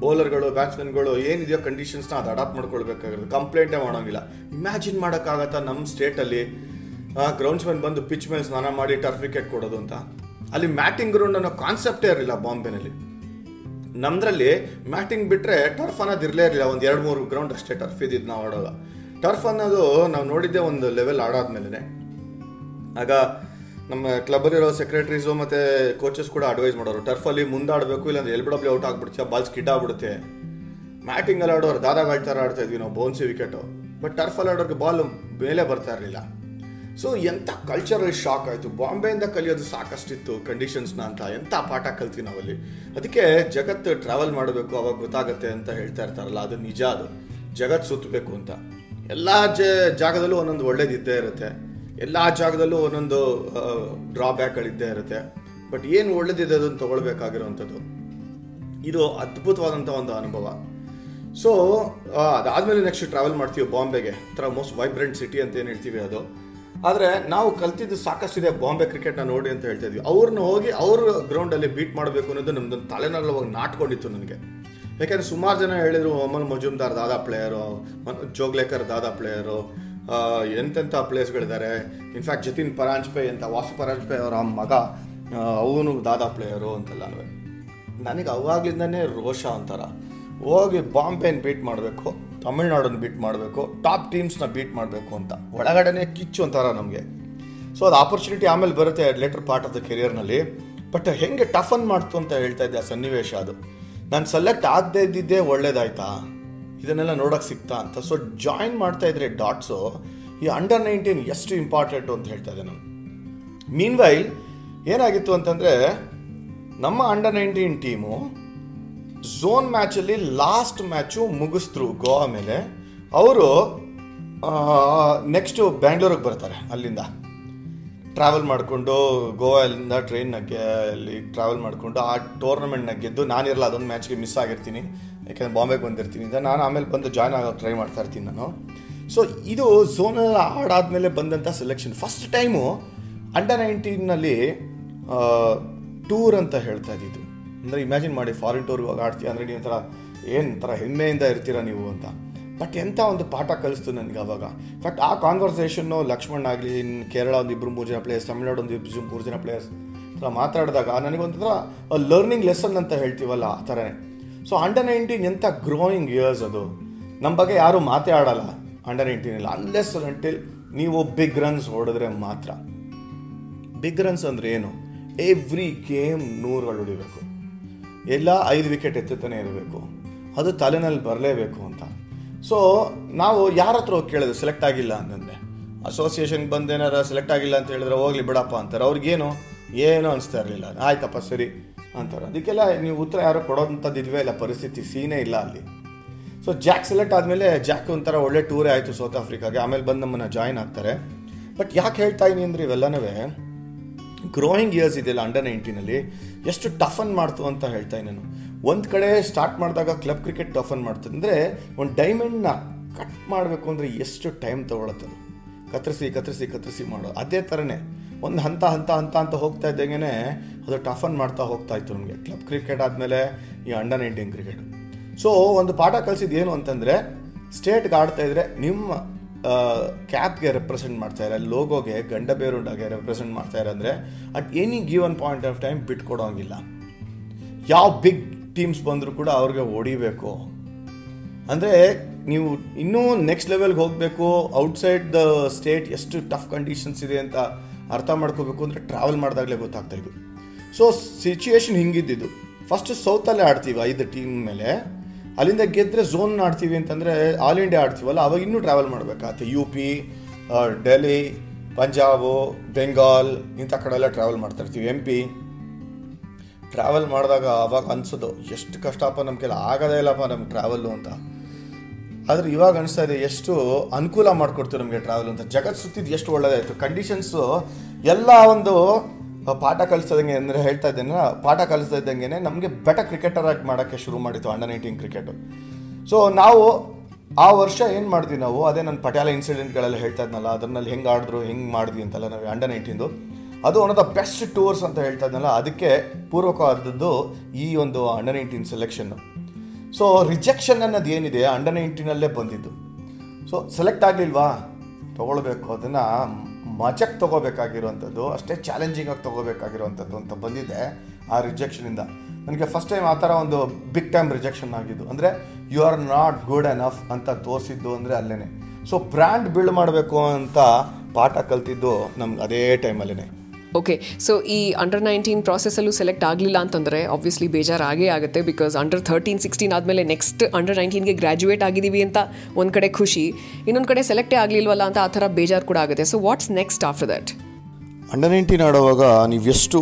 ಬೌಲರ್ಗಳು ಬ್ಯಾಟ್ಸ್ಮನ್ಗಳು ಏನಿದೆಯೋ ಕಂಡೀಷನ್ಸ್ನ ಅದು ಅಡಾಪ್ಟ್ ಮಾಡ್ಕೊಳ್ಬೇಕಾಗಿರೋದು. ಕಂಪ್ಲೇಂಟೇ ಮಾಡೋಂಗಿಲ್ಲ. ಇಮ್ಯಾಜಿನ್ ಮಾಡೋಕ್ಕಾಗತ್ತಾ ನಮ್ಮ ಸ್ಟೇಟಲ್ಲಿ ಗ್ರೌಂಡ್ಸ್ಮನ್ ಬಂದು ಪಿಚ್ ಮೇಲೆ ಸ್ನಾನ ಮಾಡಿ ಟರ್ಫ್ ವಿಕೆಟ್ ಕೊಡೋದು ಅಂತ. ಅಲ್ಲಿ ಮ್ಯಾಟಿಂಗ್ ಗ್ರೌಂಡ್ ಅನ್ನೋ ಕಾನ್ಸೆಪ್ಟೇ ಇರಲಿಲ್ಲ ಬಾಂಬೆನಲ್ಲಿ. ನಮ್ದ್ರಲ್ಲಿ ಮ್ಯಾಟಿಂಗ್ ಬಿಟ್ಟರೆ ಟರ್ಫ್ ಅನ್ನೋದು ಇರಲೇ ಇರಲಿಲ್ಲ. ಒಂದು ಎರಡು ಮೂರು ಗ್ರೌಂಡ್ ಅಷ್ಟೇ ಟರ್ಫ್ ಇದ್ದಿದ್ದು ನಾವು ಆಡೋದು ಟರ್ಫ್ ಅನ್ನೋದು ನಾವು ನೋಡಿದ್ದೆ ಒಂದು ಲೆವೆಲ್ ಆಡಾದ್ಮೇಲೆ ಆಗ ನಮ್ಮ ಕ್ಲಬ್ಬಲ್ಲಿರೋ ಸೆಕ್ರೆಟರೀಸು ಮತ್ತು ಕೋಚಸ್ ಕೂಡ ಅಡ್ವೈಸ್ ಮಾಡೋರು ಟರ್ಫಲ್ಲಿ ಮುಂದಾಡಬೇಕು ಇಲ್ಲಾಂದ್ರೆ ಎಲ್ ಬಿಡಬ್ಲಿ ಔಟ್ ಆಗ್ಬಿಡ್ತೀಯ ಬಾಲ್ ಸ್ಕಿಡ್ ಆಗ್ಬಿಡುತ್ತೆ. ಮ್ಯಾಟಿಂಗಲ್ಲಿ ಆಡೋರು ದಾದಾಗಳ ಥರ ಆಡ್ತಾ ಇದ್ವಿ ನಾವು ಬೌನ್ಸಿ ವಿಕೆಟು ಬಟ್ ಟರ್ಫಲ್ಲಿ ಆಡೋರಿಗೆ ಬಾಲ್ ಮೇಲೆ ಬರ್ತಾ ಇರಲಿಲ್ಲ. ಸೊ ಎಂಥ ಕಲ್ಚರಲ್ ಶಾಕ್ ಆಯಿತು? ಬಾಂಬೆಯಿಂದ ಕಲಿಯೋದು ಸಾಕಷ್ಟಿತ್ತು ಕಂಡೀಷನ್ಸ್ನ ಅಂತ. ಎಂಥ ಪಾಠ ಕಲ್ತ್ವಿ ನಾವಲ್ಲಿ? ಅದಕ್ಕೆ ಜಗತ್ತು ಟ್ರಾವೆಲ್ ಮಾಡಬೇಕು, ಅವಾಗ ಗೊತ್ತಾಗುತ್ತೆ ಅಂತ ಹೇಳ್ತಾ ಇರ್ತಾರಲ್ಲ, ಅದು ನಿಜ ಅದು. ಜಗತ್ತು ಸುತ್ತಬೇಕು ಅಂತ. ಎಲ್ಲ ಜ, ಜಾಗದಲ್ಲೂ ಒಂದೊಂದು ಒಳ್ಳೇದಿದ್ದೇ ಇರುತ್ತೆ. ಎಲ್ಲ ಜಾಗದಲ್ಲೂ ಒಂದೊಂದು ಡ್ರಾಬ್ಯಾಕ್ಗಳಿದ್ದೇ ಇರುತ್ತೆ. ಬಟ್ ಏನು ಒಳ್ಳೇದಿದೆ ಅದನ್ನು ತೊಗೊಳ್ಬೇಕಾಗಿರೋವಂಥದ್ದು? ಇದು ಅದ್ಭುತವಾದಂಥ ಒಂದು ಅನುಭವ. ಸೊ ಅದಾದಮೇಲೆ ನೆಕ್ಸ್ಟ್ ಟ್ರಾವೆಲ್ ಮಾಡ್ತೀವಿ ಬಾಂಬೆಗೆ. ಥರ ಮೋಸ್ಟ್ ವೈಬ್ರೆಂಟ್ ಸಿಟಿ ಅಂತ ಏನು ಹೇಳ್ತೀವಿ ಅದು? ಆದರೆ ನಾವು ಕಲ್ತಿದ್ದು ಸಾಕಷ್ಟಿದೆ ಬಾಂಬೆ ಕ್ರಿಕೆಟ್ನ ನೋಡಿ ಅಂತ ಹೇಳ್ತಾ ಇದ್ವಿ. ಅವ್ರನ್ನ ಹೋಗಿ ಅವ್ರ ಗ್ರೌಂಡಲ್ಲಿ ಬೀಟ್ ಮಾಡಬೇಕು ಅನ್ನೋದು ತಲೆನಲ್ಲಿ ಹೋಗಿ ನಾಟ್ಕೊಂಡಿತ್ತು ನನಗೆ. ಯಾಕೆಂದರೆ ಸುಮಾರು ಜನ ಹೇಳಿದರು, ಅಮಲ್ ಮಜುಮ್ದಾರ್ ದಾದಾ ಪ್ಲೇಯರು ಜೋಗ್ಲೇಕರ್ ದಾದಾ ಪ್ಲೇಯರು ಎಂತೆಂಥ ಪ್ಲೇಯರ್ಸ್ಗಳಿದ್ದಾರೆ ಇನ್ಫ್ಯಾಕ್ಟ್ ಜತಿನ್ ಪರಾಂಜ್ಪೆ ಅಂತ, ವಾಸು ಪರಾಂಜ್ಪೆ ಅವರ ಮಗ ಅವನು ದಾದಾ ಪ್ಲೇಯರು ಅಂತೆಲ್ಲ ನನಗೆ ಅವಾಗ್ಲಿಂದನೇ ರೋಷ ಅಂತಾರ. ಹೋಗಿ ಬಾಂಬೆನ್ ಬೀಟ್ ಮಾಡಬೇಕು. ತಮಿಳ್ನಾಡನ್ನ ಬೀಟ್ ಮಾಡಬೇಕು ಟಾಪ್ ಟೀಮ್ಸ್ನ ಬೀಟ್ ಮಾಡಬೇಕು ಅಂತ. ಒಳಗಡೆನೆ ಕಿಚ್ಚು ಅಂತಾರ ನಮಗೆ. ಸೊ ಅದು ಆಪರ್ಚುನಿಟಿ ಆಮೇಲೆ ಬರುತ್ತೆ ಲೇಟರ್ ಪಾರ್ಟ್ ಆಫ್ ದ ಕೆರಿಯರ್ನಲ್ಲಿ ಬಟ್ ಹೆಂಗೆ ಟಫನ್ ಮಾಡ್ತು ಅಂತ ಹೇಳ್ತಾ ಇದ್ದೆ ಆ ಸನ್ನಿವೇಶ ಅದು. ನಾನು ಸೆಲೆಕ್ಟ್ ಆಗದೆ ಇದ್ದಿದ್ದೇ ಒಳ್ಳೇದಾಯ್ತಾ? ಇದನ್ನೆಲ್ಲ ನೋಡೋಕೆ ಸಿಗ್ತಾ ಅಂತ. ಸೊ ಜಾಯಿನ್ ಮಾಡ್ತಾ ಇದ್ರೆ ಡಾಟ್ಸು ಈ ಅಂಡರ್ ನೈನ್ಟೀನ್ ಎಷ್ಟು ಇಂಪಾರ್ಟೆಂಟು ಅಂತ ಹೇಳ್ತಾ ಇದ್ದೆ ನಾನು. ಮೀನ್ ವೈಲ್ ಏನಾಗಿತ್ತು ಅಂತಂದರೆ, ನಮ್ಮ ಅಂಡರ್ ನೈನ್ಟೀನ್ ಟೀಮು ಝೋನ್ ಮ್ಯಾಚಲ್ಲಿ ಲಾಸ್ಟ್ ಮ್ಯಾಚು ಮುಗಿಸ್ತ್ರು ಗೋವಾ ಮೇಲೆ. ಅವರು ನೆಕ್ಸ್ಟು ಬ್ಯಾಂಗ್ಳೂರಿಗೆ ಬರ್ತಾರೆ ಅಲ್ಲಿಂದ. ಟ್ರಾವೆಲ್ ಮಾಡಿಕೊಂಡು ಗೋವಾದಿಂದ ಟ್ರೈನ್ನಾಗೆ ಅಲ್ಲಿ ಟ್ರಾವೆಲ್ ಮಾಡಿಕೊಂಡು ಆ ಟೂರ್ನಮೆಂಟ್ನ ಗೆದ್ದು ನಾನಿರಲ್ಲ, ಅದೊಂದು ಮ್ಯಾಚ್ಗೆ ಮಿಸ್ ಆಗಿರ್ತೀನಿ. ಯಾಕೆಂದ್ರೆ ಬಾಂಬೆಗೆ ಬಂದಿರ್ತೀನಿ ಅಂತ. ನಾನು ಆಮೇಲೆ ಬಂದು ಜಾಯ್ನ್ ಆಗೋ ಟ್ರೈ ಮಾಡ್ತಾ ಇರ್ತೀನಿ ನಾನು. ಸೊ ಇದು ಝೋನಲ್ಲಿ ಆಡಾದ್ಮೇಲೆ ಬಂದಂಥ ಸೆಲೆಕ್ಷನ್ ಫಸ್ಟ್ ಟೈಮು ಅಂಡರ್ ನೈನ್ಟೀನಲ್ಲಿ ಟೂರ್ ಅಂತ ಹೇಳ್ತಾ ಇದ್ದಿದ್ದು. ಅಂದರೆ ಇಮ್ಯಾಜಿನ್ ಮಾಡಿ ಫಾರಿನ್ ಟೂರ್ಗೆ ಇವಾಗ ಆಡ್ತೀವಿ ಅಂದರೆ ನೀವು ಒಂಥರ ಏನು ಥರ ಹೆಮ್ಮೆಯಿಂದ ಇರ್ತೀರ ನೀವು ಅಂತ. ಬಟ್ ಎಂಥ ಒಂದು ಪಾಠ ಕಲಿಸ್ತು ನನಗೆ ಅವಾಗ. ಬಟ್ ಆ ಕಾನ್ವರ್ಸೇಷನ್ನು ಲಕ್ಷ್ಮಣ್ ಆಗಲಿ ಕೇರಳ ಒಂದು ಇಬ್ಬರು ಮೂರು ಜನ ಪ್ಲೇಯರ್ಸ್ ತಮಿಳ್ನಾಡು ಒಂದು ಇಬ್ಬರು ಮೂರು ಜನ ಪ್ಲೇಯರ್ಸ್ ಥರ ಮಾತಾಡಿದಾಗ ನನಗೊಂಥರ ಲರ್ನಿಂಗ್ ಲೆಸನ್ ಅಂತ ಹೇಳ್ತೀವಲ್ಲ ಆ ಥರನೇ. ಸೊ ಅಂಡರ್ ನೈನ್ಟೀನ್ ಎಂಥ ಗ್ರೋಯಿಂಗ್ ಇಯರ್ಸ್ ಅದು. ನಮ್ಮ ಬಗ್ಗೆ ಯಾರೂ ಮಾತೇ ಆಡಲ್ಲ ಅಂಡರ್ ನೈನ್ಟೀನಲ್ಲಿ ಅನ್ಲೆಸ್ ಅಂಟಿಲ್ ನೀವು ಬಿಗ್ ರನ್ಸ್ ಹೊಡೆದ್ರೆ ಮಾತ್ರ. ಬಿಗ್ ರನ್ಸ್ ಅಂದರೆ ಏನು? ಎವ್ರಿ ಗೇಮ್ ನೂರುಗಳು ಹೊಡಿಬೇಕು. ಎಲ್ಲ ಐದು ವಿಕೆಟ್ ಎತ್ತುತ್ತಾನೆ ಇರಬೇಕು. ಅದು ತಲೆನಲ್ಲಿ ಬರಲೇಬೇಕು ಅಂತ. ಸೊ ನಾವು ಯಾರ ಹತ್ರ ಹೋಗಿ ಕೇಳಿದ್ರು ಸೆಲೆಕ್ಟ್ ಆಗಿಲ್ಲ ಅಂತಂದರೆ ಅಸೋಸಿಯೇಷನ್ಗೆ ಬಂದೇನಾರ ಸೆಲೆಕ್ಟ್ ಆಗಿಲ್ಲ ಅಂತ ಹೇಳಿದ್ರೆ ಹೋಗ್ಲಿ ಬಿಡಪ್ಪ ಅಂತಾರೆ. ಅವ್ರಿಗೇನು? ಏನು ಅನಿಸ್ತಾ ಇರಲಿಲ್ಲ. ಆಯ್ತಪ್ಪ, ಸರಿ ಅಂತಾರೆ. ಅದಕ್ಕೆಲ್ಲ ನೀವು ಉತ್ತರ ಯಾರು ಕೊಡೋಂಥದ್ದು ಇದ್ವೇ ಇಲ್ಲ. ಪರಿಸ್ಥಿತಿ ಸೀನೇ ಇಲ್ಲ ಅಲ್ಲಿ. ಸೊ ಜಾಕ್ ಸೆಲೆಕ್ಟ್ ಆದಮೇಲೆ ಜಾಕ್ ಒಂಥರ ಒಳ್ಳೆ ಟೂರೇ ಆಯಿತು ಸೌತ್ ಆಫ್ರಿಕಾಗೆ ಆಮೇಲೆ ಬಂದು ನಮ್ಮನ್ನು ಜಾಯ್ನ್ ಆಗ್ತಾರೆ. ಬಟ್ ಯಾಕೆ ಹೇಳ್ತಾ ಇದೀನಿ ಅಂದರೆ ಇವೆಲ್ಲನೂ ಗ್ರೋಯಿಂಗ್ ಇಯರ್ಸ್ ಇದೆಯಲ್ಲ ಅಂಡರ್ ನೈನ್ಟೀನಲ್ಲಿ ಎಷ್ಟು ಟಫನ್ ಮಾಡ್ತು ಅಂತ ಹೇಳ್ತಾ ನಾನು. ಒಂದು ಕಡೆ ಸ್ಟಾರ್ಟ್ ಮಾಡಿದಾಗ ಕ್ಲಬ್ ಕ್ರಿಕೆಟ್ ಟಫನ್ ಮಾಡ್ತದೆ. ಅಂದರೆ ಒಂದು ಡೈಮಂಡ್ನ ಕಟ್ ಮಾಡಬೇಕು ಅಂದರೆ ಎಷ್ಟು ಟೈಮ್ ತೊಗೊಳತ್ತದು ಕತ್ತರಿಸಿ ಕತ್ತರಿಸಿ ಕತ್ತರಿಸಿ ಮಾಡೋ, ಅದೇ ಥರನೇ ಒಂದು ಹಂತ ಹಂತ ಹಂತ ಅಂತ ಹೋಗ್ತಾ ಇದ್ದಂಗೆ ಅದು ಟಫನ್ ಮಾಡ್ತಾ ಹೋಗ್ತಾ ಇತ್ತು ನನಗೆ ಕ್ಲಬ್ ಕ್ರಿಕೆಟ್ ಆದಮೇಲೆ ಈ ಅಂಡರ್ ನೈನ್ಟೀನ್ ಕ್ರಿಕೆಟ್ ಸೊ ಒಂದು ಪಾಠ ಕಲಿಸಿದ್ದು ಏನು ಅಂತಂದರೆ ಸ್ಟೇಟ್ಗೆ ಆಡ್ತಾ ಇದ್ರೆ ನಿಮ್ಮ ಕ್ಯಾಪ್ಗೆ ರೆಪ್ರೆಸೆಂಟ್ ಮಾಡ್ತಾ ಇರೋ ಲೋಗೋಗೆ ಗಂಡ ಬೇರುಂಡಾಗೆ ರೆಪ್ರೆಸೆಂಟ್ ಮಾಡ್ತಾ ಇದ್ದಾರೆ ಅಂದರೆ at any given point of time ಬಿಟ್ಕೊಡೋಂಗಿಲ್ಲ ಯಾವ ಬಿಗ್ ಟೀಮ್ಸ್ ಬಂದರೂ ಕೂಡ ಅವ್ರಿಗೆ ಹೊಡಿಬೇಕು. ಅಂದರೆ ನೀವು ಇನ್ನೂ ನೆಕ್ಸ್ಟ್ ಲೆವೆಲ್ಗೆ ಹೋಗಬೇಕು ಔಟ್ಸೈಡ್ ದ ಸ್ಟೇಟ್ ಎಷ್ಟು ಟಫ್ ಕಂಡೀಷನ್ಸ್ ಇದೆ ಅಂತ ಅರ್ಥ ಮಾಡ್ಕೋಬೇಕು ಅಂದರೆ ಟ್ರಾವೆಲ್ ಮಾಡಿದಾಗಲೇ ಗೊತ್ತಾಗ್ತಾ ಇದು ಸೊ ಸಿಚುಯೇಷನ್ ಹಿಂಗಿದ್ದಿದ್ದು. ಫಸ್ಟ್ ಸೌತಲ್ಲೇ ಆಡ್ತೀವಿ ಐದು ಟೀಮ್ ಮೇಲೆ. ಅಲ್ಲಿಂದ ಗೆದ್ದರೆ ಝೋನ್ ಆಡ್ತೀವಿ ಅಂತಂದರೆ ಆಲ್ ಇಂಡಿಯಾ ಆಡ್ತೀವಲ್ಲ, ಅವಾಗ ಇನ್ನೂ ಟ್ರಾವೆಲ್ ಮಾಡಬೇಕಾಗತ್ತೆ. ಯು ಪಿ ಡೆಲ್ಲಿ ಪಂಜಾಬು ಬೆಂಗಾಲ್ ಇಂಥ ಕಡೆ ಎಲ್ಲ ಟ್ರಾವೆಲ್ ಮಾಡ್ತಾ ಇರ್ತೀವಿ. ಎಂ ಪಿ ಟ್ರಾವೆಲ್ ಮಾಡಿದಾಗ ಅವಾಗ ಅನ್ಸೋದು, ಎಷ್ಟು ಕಷ್ಟಪ್ಪ ನಮ್ಮ ಕೆಲ, ಆಗೋದೇ ಇಲ್ಲಪ್ಪ ನಮ್ಗೆ ಟ್ರಾವೆಲ್ಲು ಅಂತ. ಆದರೆ ಇವಾಗ ಅನಿಸ್ತಾ ಇದೆ, ಎಷ್ಟು ಅನುಕೂಲ ಮಾಡಿಕೊಡ್ತೀವಿ ನಮಗೆ ಟ್ರಾವೆಲ್ ಅಂತ. ಜಗತ್ ಸುತ್ತಿದ್ದು ಎಷ್ಟು ಒಳ್ಳೆಯದಾಯಿತು ಕಂಡೀಷನ್ಸು ಎಲ್ಲ ಒಂದು ಪಾಠ ಕಲಿಸೋದಂಗೆ ಅಂದರೆ ಹೇಳ್ತಾ ಇದ್ದೇನೆ ಪಾಠ ಕಲಿಸ್ತಾ ಇದ್ದಂಗೆ ನಮಗೆ ಬೆಟರ್ ಕ್ರಿಕೆಟರ್ ಆಗಿ ಮಾಡೋಕ್ಕೆ ಶುರು ಮಾಡಿತ್ತು ಅಂಡರ್ ನೈನ್ಟೀನ್ ಕ್ರಿಕೆಟು ಸೊ ನಾವು ಆ ವರ್ಷ ಏನು ಮಾಡಿದ್ವಿ ನಾವು, ಅದೇ ನನ್ನ ಪಟ್ಯಾಲ ಇನ್ಸಿಡೆಂಟ್ಗಳೆಲ್ಲ ಹೇಳ್ತಾ ಇದ್ನಲ್ಲ ಅದರಲ್ಲಿ ಹೆಂಗೆ ಆಡಿದ್ರು, ಹೆಂಗೆ ಮಾಡಿದ್ವಿ ಅಂತೆಲ್ಲ ನಾವು ಅಂಡರ್ ನೈನ್ಟೀನ್ದು ಅದು one of the best tours ಅಂತ ಹೇಳ್ತಾ ಇದ್ನಲ್ಲ, ಅದಕ್ಕೆ ಪೂರ್ವಕವಾದದ್ದು ಈ ಒಂದು under nineteen selection so rejection ಅನ್ನೋದು ಏನಿದೆ ಅಂಡರ್ ನೈನ್ಟೀನಲ್ಲೇ ಬಂದಿದ್ದು. ಸೊ ಸೆಲೆಕ್ಟ್ ಆಗಲಿಲ್ವಾ? ತೊಗೊಳ್ಬೇಕು, ಅದನ್ನು ಮಜಕ್ಕೆ ತೊಗೋಬೇಕಾಗಿರುವಂಥದ್ದು, ಅಷ್ಟೇ ಚಾಲೆಂಜಿಂಗ್ ಆಗಿ ತೊಗೋಬೇಕಾಗಿರುವಂಥದ್ದು ಅಂತ ಬಂದಿದೆ ಆ ರಿಜೆಕ್ಷನಿಂದ ನನಗೆ ಫಸ್ಟ್ ಟೈಮ್ ಆ ಥರ ಒಂದು ಬಿಗ್ ಟೈಮ್ ರಿಜೆಕ್ಷನ್ ಆಗಿದ್ದು. ಅಂದರೆ you are not good enough ಅಂತ ತೋರಿಸಿದ್ದು ಅಂದರೆ ಅಲ್ಲೇ ಸೊ ಬ್ರ್ಯಾಂಡ್ ಬಿಲ್ಡ್ ಮಾಡಬೇಕು ಅಂತ ಪಾಠ ಕಲ್ತಿದ್ದು ನಮ್ಗೆ ಅದೇ ಟೈಮಲ್ಲೇ ಓಕೆ ಸೊ ಈ ಅಂಡರ್ ನೈನ್ಟೀನ್ ಪ್ರಾಸೆಸಲ್ಲೂ ಸೆಲೆಕ್ಟ್ ಆಗಲಿಲ್ಲ ಅಂತಂದರೆ ಆಬ್ವಿಯಸ್ಲಿ ಬೇಜಾರಾಗೇ ಆಗುತ್ತೆ ಬಿಕಾಸ್ ಅಂಡರ್ ಥರ್ಟೀನ್ ಸಿಕ್ಸ್ಟೀನ್ ಆದಮೇಲೆ ನೆಕ್ಸ್ಟ್ ಅಂಡರ್ ನೈನ್ಟೀನ್ಗೆ ಗ್ರ್ಯಾಜುಯೇಟ್ ಆಗಿದ್ದೀವಿ ಅಂತ ಒಂದು ಕಡೆ ಖುಷಿ, ಇನ್ನೊಂದು ಕಡೆ ಸೆಲೆಕ್ಟೇ ಆಗಲಿಲ್ವಲ್ಲ ಅಂತ ಆ ಥರ ಬೇಜಾರು ಕೂಡ ಆಗುತ್ತೆ. So what's next after that under nineteen ಆಡುವಾಗ ನೀವು ಎಷ್ಟು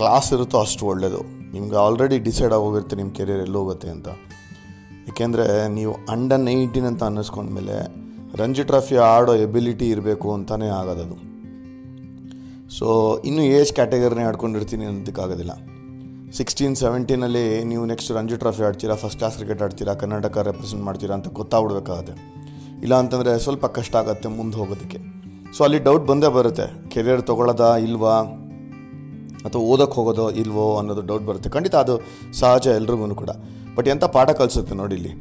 ಕ್ಲಾಸ್ ಇರುತ್ತೋ ಅಷ್ಟು ಒಳ್ಳೆಯದು ನಿಮ್ಗೆ ಆಲ್ರೆಡಿ ಡಿಸೈಡ್ ಆಗೋಗಿರುತ್ತೆ ನಿಮ್ಮ ಕೆರಿಯರ್ ಎಲ್ಲಿ ಹೋಗುತ್ತೆ ಅಂತ. ಏಕೆಂದರೆ ನೀವು ಅಂಡರ್ ನೈನ್ಟೀನ್ ಅಂತ ಅನ್ನಿಸ್ಕೊಂಡ್ಮೇಲೆ ರಂಜಿ ಟ್ರಾಫಿ ಆಡೋ ಎಬಿಲಿಟಿ ಇರಬೇಕು ಅಂತಲೇ ಆಗೋದದು. ಸೊ ಇನ್ನೂ ಏಜ್ ಕ್ಯಾಟಗರಿನೇ ಆಡ್ಕೊಂಡಿರ್ತೀನಿ ಅನ್ನೋದಕ್ಕಾಗೋದಿಲ್ಲ. ಸಿಕ್ಸ್ಟೀನ್ ಸೆವೆಂಟೀನಲ್ಲಿ ನೀವು ನೆಕ್ಸ್ಟ್ ರಂಜಿ ಟ್ರಾಫಿ ಆಡ್ತೀರಾ ಫಸ್ಟ್ ಕ್ಲಾಸ್ ಕ್ರಿಕೆಟ್ ಆಡ್ತೀರಾ, ಕರ್ನಾಟಕ ರೆಪ್ರೆಸೆಂಟ್ ಮಾಡ್ತೀರಾ ಅಂತ ಗೊತ್ತಾಗ್ಬಿಡ್ಬೇಕಾಗತ್ತೆ. ಇಲ್ಲ ಅಂತಂದರೆ ಸ್ವಲ್ಪ ಕಷ್ಟ ಆಗುತ್ತೆ ಮುಂದೆ ಹೋಗೋದಕ್ಕೆ. ಸೊ ಅಲ್ಲಿ ಡೌಟ್ ಬಂದೇ ಬರುತ್ತೆ. ಕೆರಿಯರ್ ತೊಗೊಳ್ಳೋದಾ ಇಲ್ವಾ? ಅಥವಾ ಓದೋಕ್ಕೆ ಹೋಗೋದೋ ಇಲ್ವೋ ಅನ್ನೋದು ಡೌಟ್ ಬರುತ್ತೆ. ಖಂಡಿತ ಅದು ಸಹಜ ಎಲ್ರಿಗೂ ಕೂಡ. ಬಟ್ ಎಂಥ ಪಾಠ ಕಲಿಸುತ್ತೆ ನೋಡಿ ಇಲ್ಲಿ.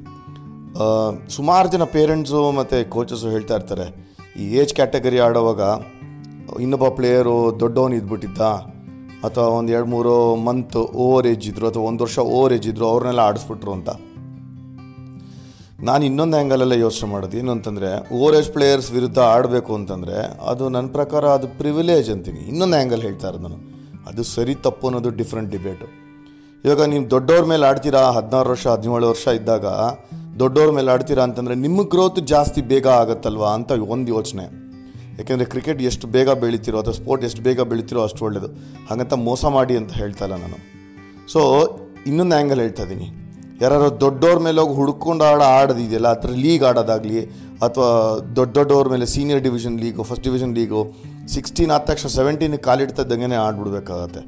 ಸುಮಾರು ಜನ ಪೇರೆಂಟ್ಸು ಮತ್ತು ಕೋಚಸ್ಸು ಹೇಳ್ತಾ ಇರ್ತಾರೆ, ಈ ಏಜ್ ಕ್ಯಾಟಗರಿ ಆಡೋವಾಗ ಇನ್ನೊಬ್ಬ ಪ್ಲೇಯರು ದೊಡ್ಡವನು ಇದ್ಬಿಟ್ಟಿದ್ದ. ಅಥವಾ ಒಂದು ಎರಡು ಮೂರು ಮಂತ್ ಓವರ್ ಏಜ್ ಇದ್ದರು ಅಥವಾ ಒಂದು ವರ್ಷ ಓವರ್ ಏಜ್ ಇದ್ದರು ಅವ್ರನ್ನೆಲ್ಲ ಆಡಿಸ್ಬಿಟ್ರು ಅಂತ. ನಾನು ಇನ್ನೊಂದು ಆ್ಯಂಗಲಲ್ಲೇ ಯೋಚನೆ ಮಾಡೋದು, ಏನು ಅಂತಂದರೆ ಓವರ್ ಏಜ್ ಪ್ಲೇಯರ್ಸ್ ವಿರುದ್ಧ ಆಡಬೇಕು ಅಂತಂದರೆ, ಅದು ನನ್ನ ಪ್ರಕಾರ ಅದು ಪ್ರಿವಿಲೇಜ್ ಅಂತೀನಿ. ಇನ್ನೊಂದು ಆ್ಯಂಗಲ್ ಹೇಳ್ತಾ ಇರೋದು ನಾನು. ಅದು ಸರಿ ತಪ್ಪು ಅನ್ನೋದು ಡಿಫ್ರೆಂಟ್ ಡಿಬೇಟು ಇವಾಗ ನೀವು ದೊಡ್ಡವ್ರ ಮೇಲೆ ಆಡ್ತೀರಾ, ಹದಿನಾರು ವರ್ಷ, ಹದಿನೇಳು ವರ್ಷ ಇದ್ದಾಗ, ದೊಡ್ಡವ್ರ ಮೇಲೆ ಆಡ್ತೀರಾ ಅಂತಂದರೆ, ನಿಮ್ಮ ಗ್ರೋತ್ ಜಾಸ್ತಿ ಬೇಗ ಆಗುತ್ತಲ್ವಾ ಅಂತ ಒಂದು ಯೋಚನೆ. ಯಾಕೆಂದರೆ ಕ್ರಿಕೆಟ್ ಎಷ್ಟು ಬೇಗ ಬೆಳೀತಿರೋ ಅಥವಾ ಸ್ಪೋರ್ಟ್ ಎಷ್ಟು ಬೇಗ ಬೆಳೀತಿರೋ ಅಷ್ಟು ಒಳ್ಳೆಯದು ಹಾಗಂತ ಮೋಸ ಮಾಡಿ ಅಂತ ಹೇಳ್ತಾ ಇಲ್ಲ ನಾನು. ಸೊ ಇನ್ನೊಂದು ಆ್ಯಂಗಲ್ ಹೇಳ್ತಾ ಇದ್ದೀನಿ ಯಾರು ದೊಡ್ಡವ್ರ ಮೇಲೆ ಹೋಗಿ ಹುಡ್ಕೊಂಡು ಆಡೋ ಆಡೋದಿದೆಯಲ್ಲ ಅದರ ಲೀಗ್ ಆಡೋದಾಗಲಿ ಅಥವಾ ದೊಡ್ಡ ದೊಡ್ಡವ್ರ ಮೇಲೆ senior division league first division league sixteen ಆದ ತಕ್ಷಣ ಸೆವೆಂಟೀನ್ ಕಾಲಿಡ್ತಾ ಇದ್ದಂಗೆ ಆಡ್ಬಿಡ್ಬೇಕಾಗತ್ತೆ.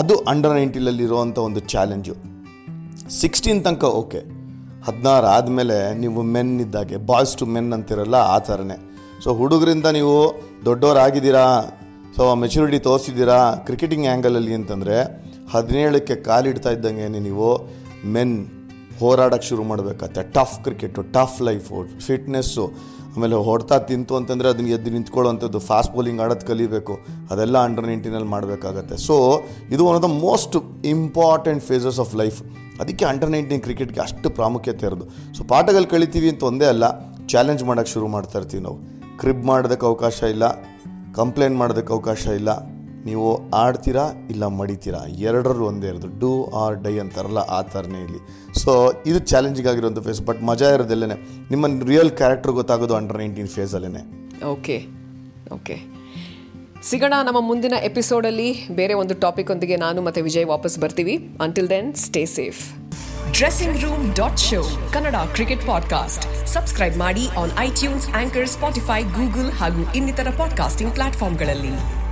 ಅದು ಅಂಡರ್ ನೈನ್ಟೀನಲ್ಲಿರುವಂಥ ಒಂದು ಚಾಲೆಂಜು ಸಿಕ್ಸ್ಟೀನ್ ತನಕ ಓಕೆ ಹದಿನಾರು ಆದಮೇಲೆ ನೀವು ಮೆನ್ ಇದ್ದಾಗೆ ಬಾಯ್ಸ್ ಟು ಮೆನ್ ಅಂತಿರಲ್ಲ, ಆ ಥರನೇ. ಸೊ ಹುಡುಗರಿಂದ ನೀವು ದೊಡ್ಡವರಾಗಿದ್ದೀರಾ? ಸೊ ಮೆಚುರಿಟಿ ತೋರಿಸಿದ್ದೀರಾ? ಕ್ರಿಕೆಟಿಂಗ್ ಆ್ಯಂಗಲಲ್ಲಿ ಅಂತಂದರೆ ಹದಿನೇಳಕ್ಕೆ ಕಾಲಿಡ್ತಾ ಇದ್ದಂಗೆ ನೀವು ಮೆನ್ ಹೋರಾಡೋಕ್ಕೆ ಶುರು ಮಾಡಬೇಕಾಗತ್ತೆ tough cricket tough life fitness ಆಮೇಲೆ ಹೊಡ್ತಾ ತಿಂತು ಅಂತಂದರೆ ಅದನ್ನ ಎದ್ದು ನಿಂತ್ಕೊಳ್ಳೋವಂಥದ್ದು ಫಾಸ್ಟ್ ಬೌಲಿಂಗ್ ಆಡೋದು ಕಲಿಬೇಕು. ಅದೆಲ್ಲ ಅಂಡರ್ ನೈನ್ಟೀನಲ್ಲಿ ಮಾಡಬೇಕಾಗತ್ತೆ. ಸೊ ಇದು one of the most important phases of life ಅದಕ್ಕೆ ಅಂಡರ್ ನೈನ್ಟೀನ್ ಕ್ರಿಕೆಟ್ಗೆ ಅಷ್ಟು ಪ್ರಾಮುಖ್ಯತೆ ಇರೋದು. ಸೊ ಪಾಠಗಳು ಕಳಿತೀವಿ ಅಂತ ಒಂದೇ ಅಲ್ಲ ಚಾಲೆಂಜ್ ಮಾಡೋಕ್ಕೆ ಶುರು ಮಾಡ್ತಾ ಇರ್ತೀವಿ ನಾವು. ಕ್ರಿಬ್ ಮಾಡೋದಕ್ಕೆ ಅವಕಾಶ ಇಲ್ಲ, ಕಂಪ್ಲೇಂಟ್ ಮಾಡೋದಕ್ಕೆ ಅವಕಾಶ ಇಲ್ಲ. ನೀವು ಆಡ್ತೀರಾ ಇಲ್ಲ ಮಡಿತೀರಾ? ಎರಡರಲ್ಲೂ ಒಂದೇ ಇರೋದು. ಡೂ ಆರ್ ಡೈ ಅಂತಾರಲ್ಲ ಆ ಥರನೇ ಇಲ್ಲಿ ಸೊ ಇದು ಚಾಲೆಂಜಿಂಗ್ ಆಗಿರೋಂಥ ಫೇಸ್ ಬಟ್ ಮಜಾ ಇರೋದಲ್ಲೇ ನಿಮ್ಮ ರಿಯಲ್ ಕ್ಯಾರೆಕ್ಟರ್ ಗೊತ್ತಾಗೋದು ಅಂಡರ್ ನೈನ್ಟೀನ್ ಫೇಸಲ್ಲೇ ಓಕೆ ಓಕೆ ಸಿಗೋಣ ನಮ್ಮ ಮುಂದಿನ ಎಪಿಸೋಡಲ್ಲಿ ಬೇರೆ ಒಂದು ಟಾಪಿಕ್ ಒಂದಿಗೆ ನಾನು ಮತ್ತು ವಿಜಯ್ ವಾಪಸ್ ಬರ್ತೀವಿ. Until then stay safe dressing room dot show Kannada cricket podcast subscribe ಮಾಡಿ on iTunes Anchor Spotify Google ಹಾಗೂ ಇನ್ನಿತರ ಪಾಡ್ಕಾಸ್ಟಿಂಗ್ ಪ್ಲಾಟ್ಫಾರ್ಮ್ಗಳಲ್ಲಿ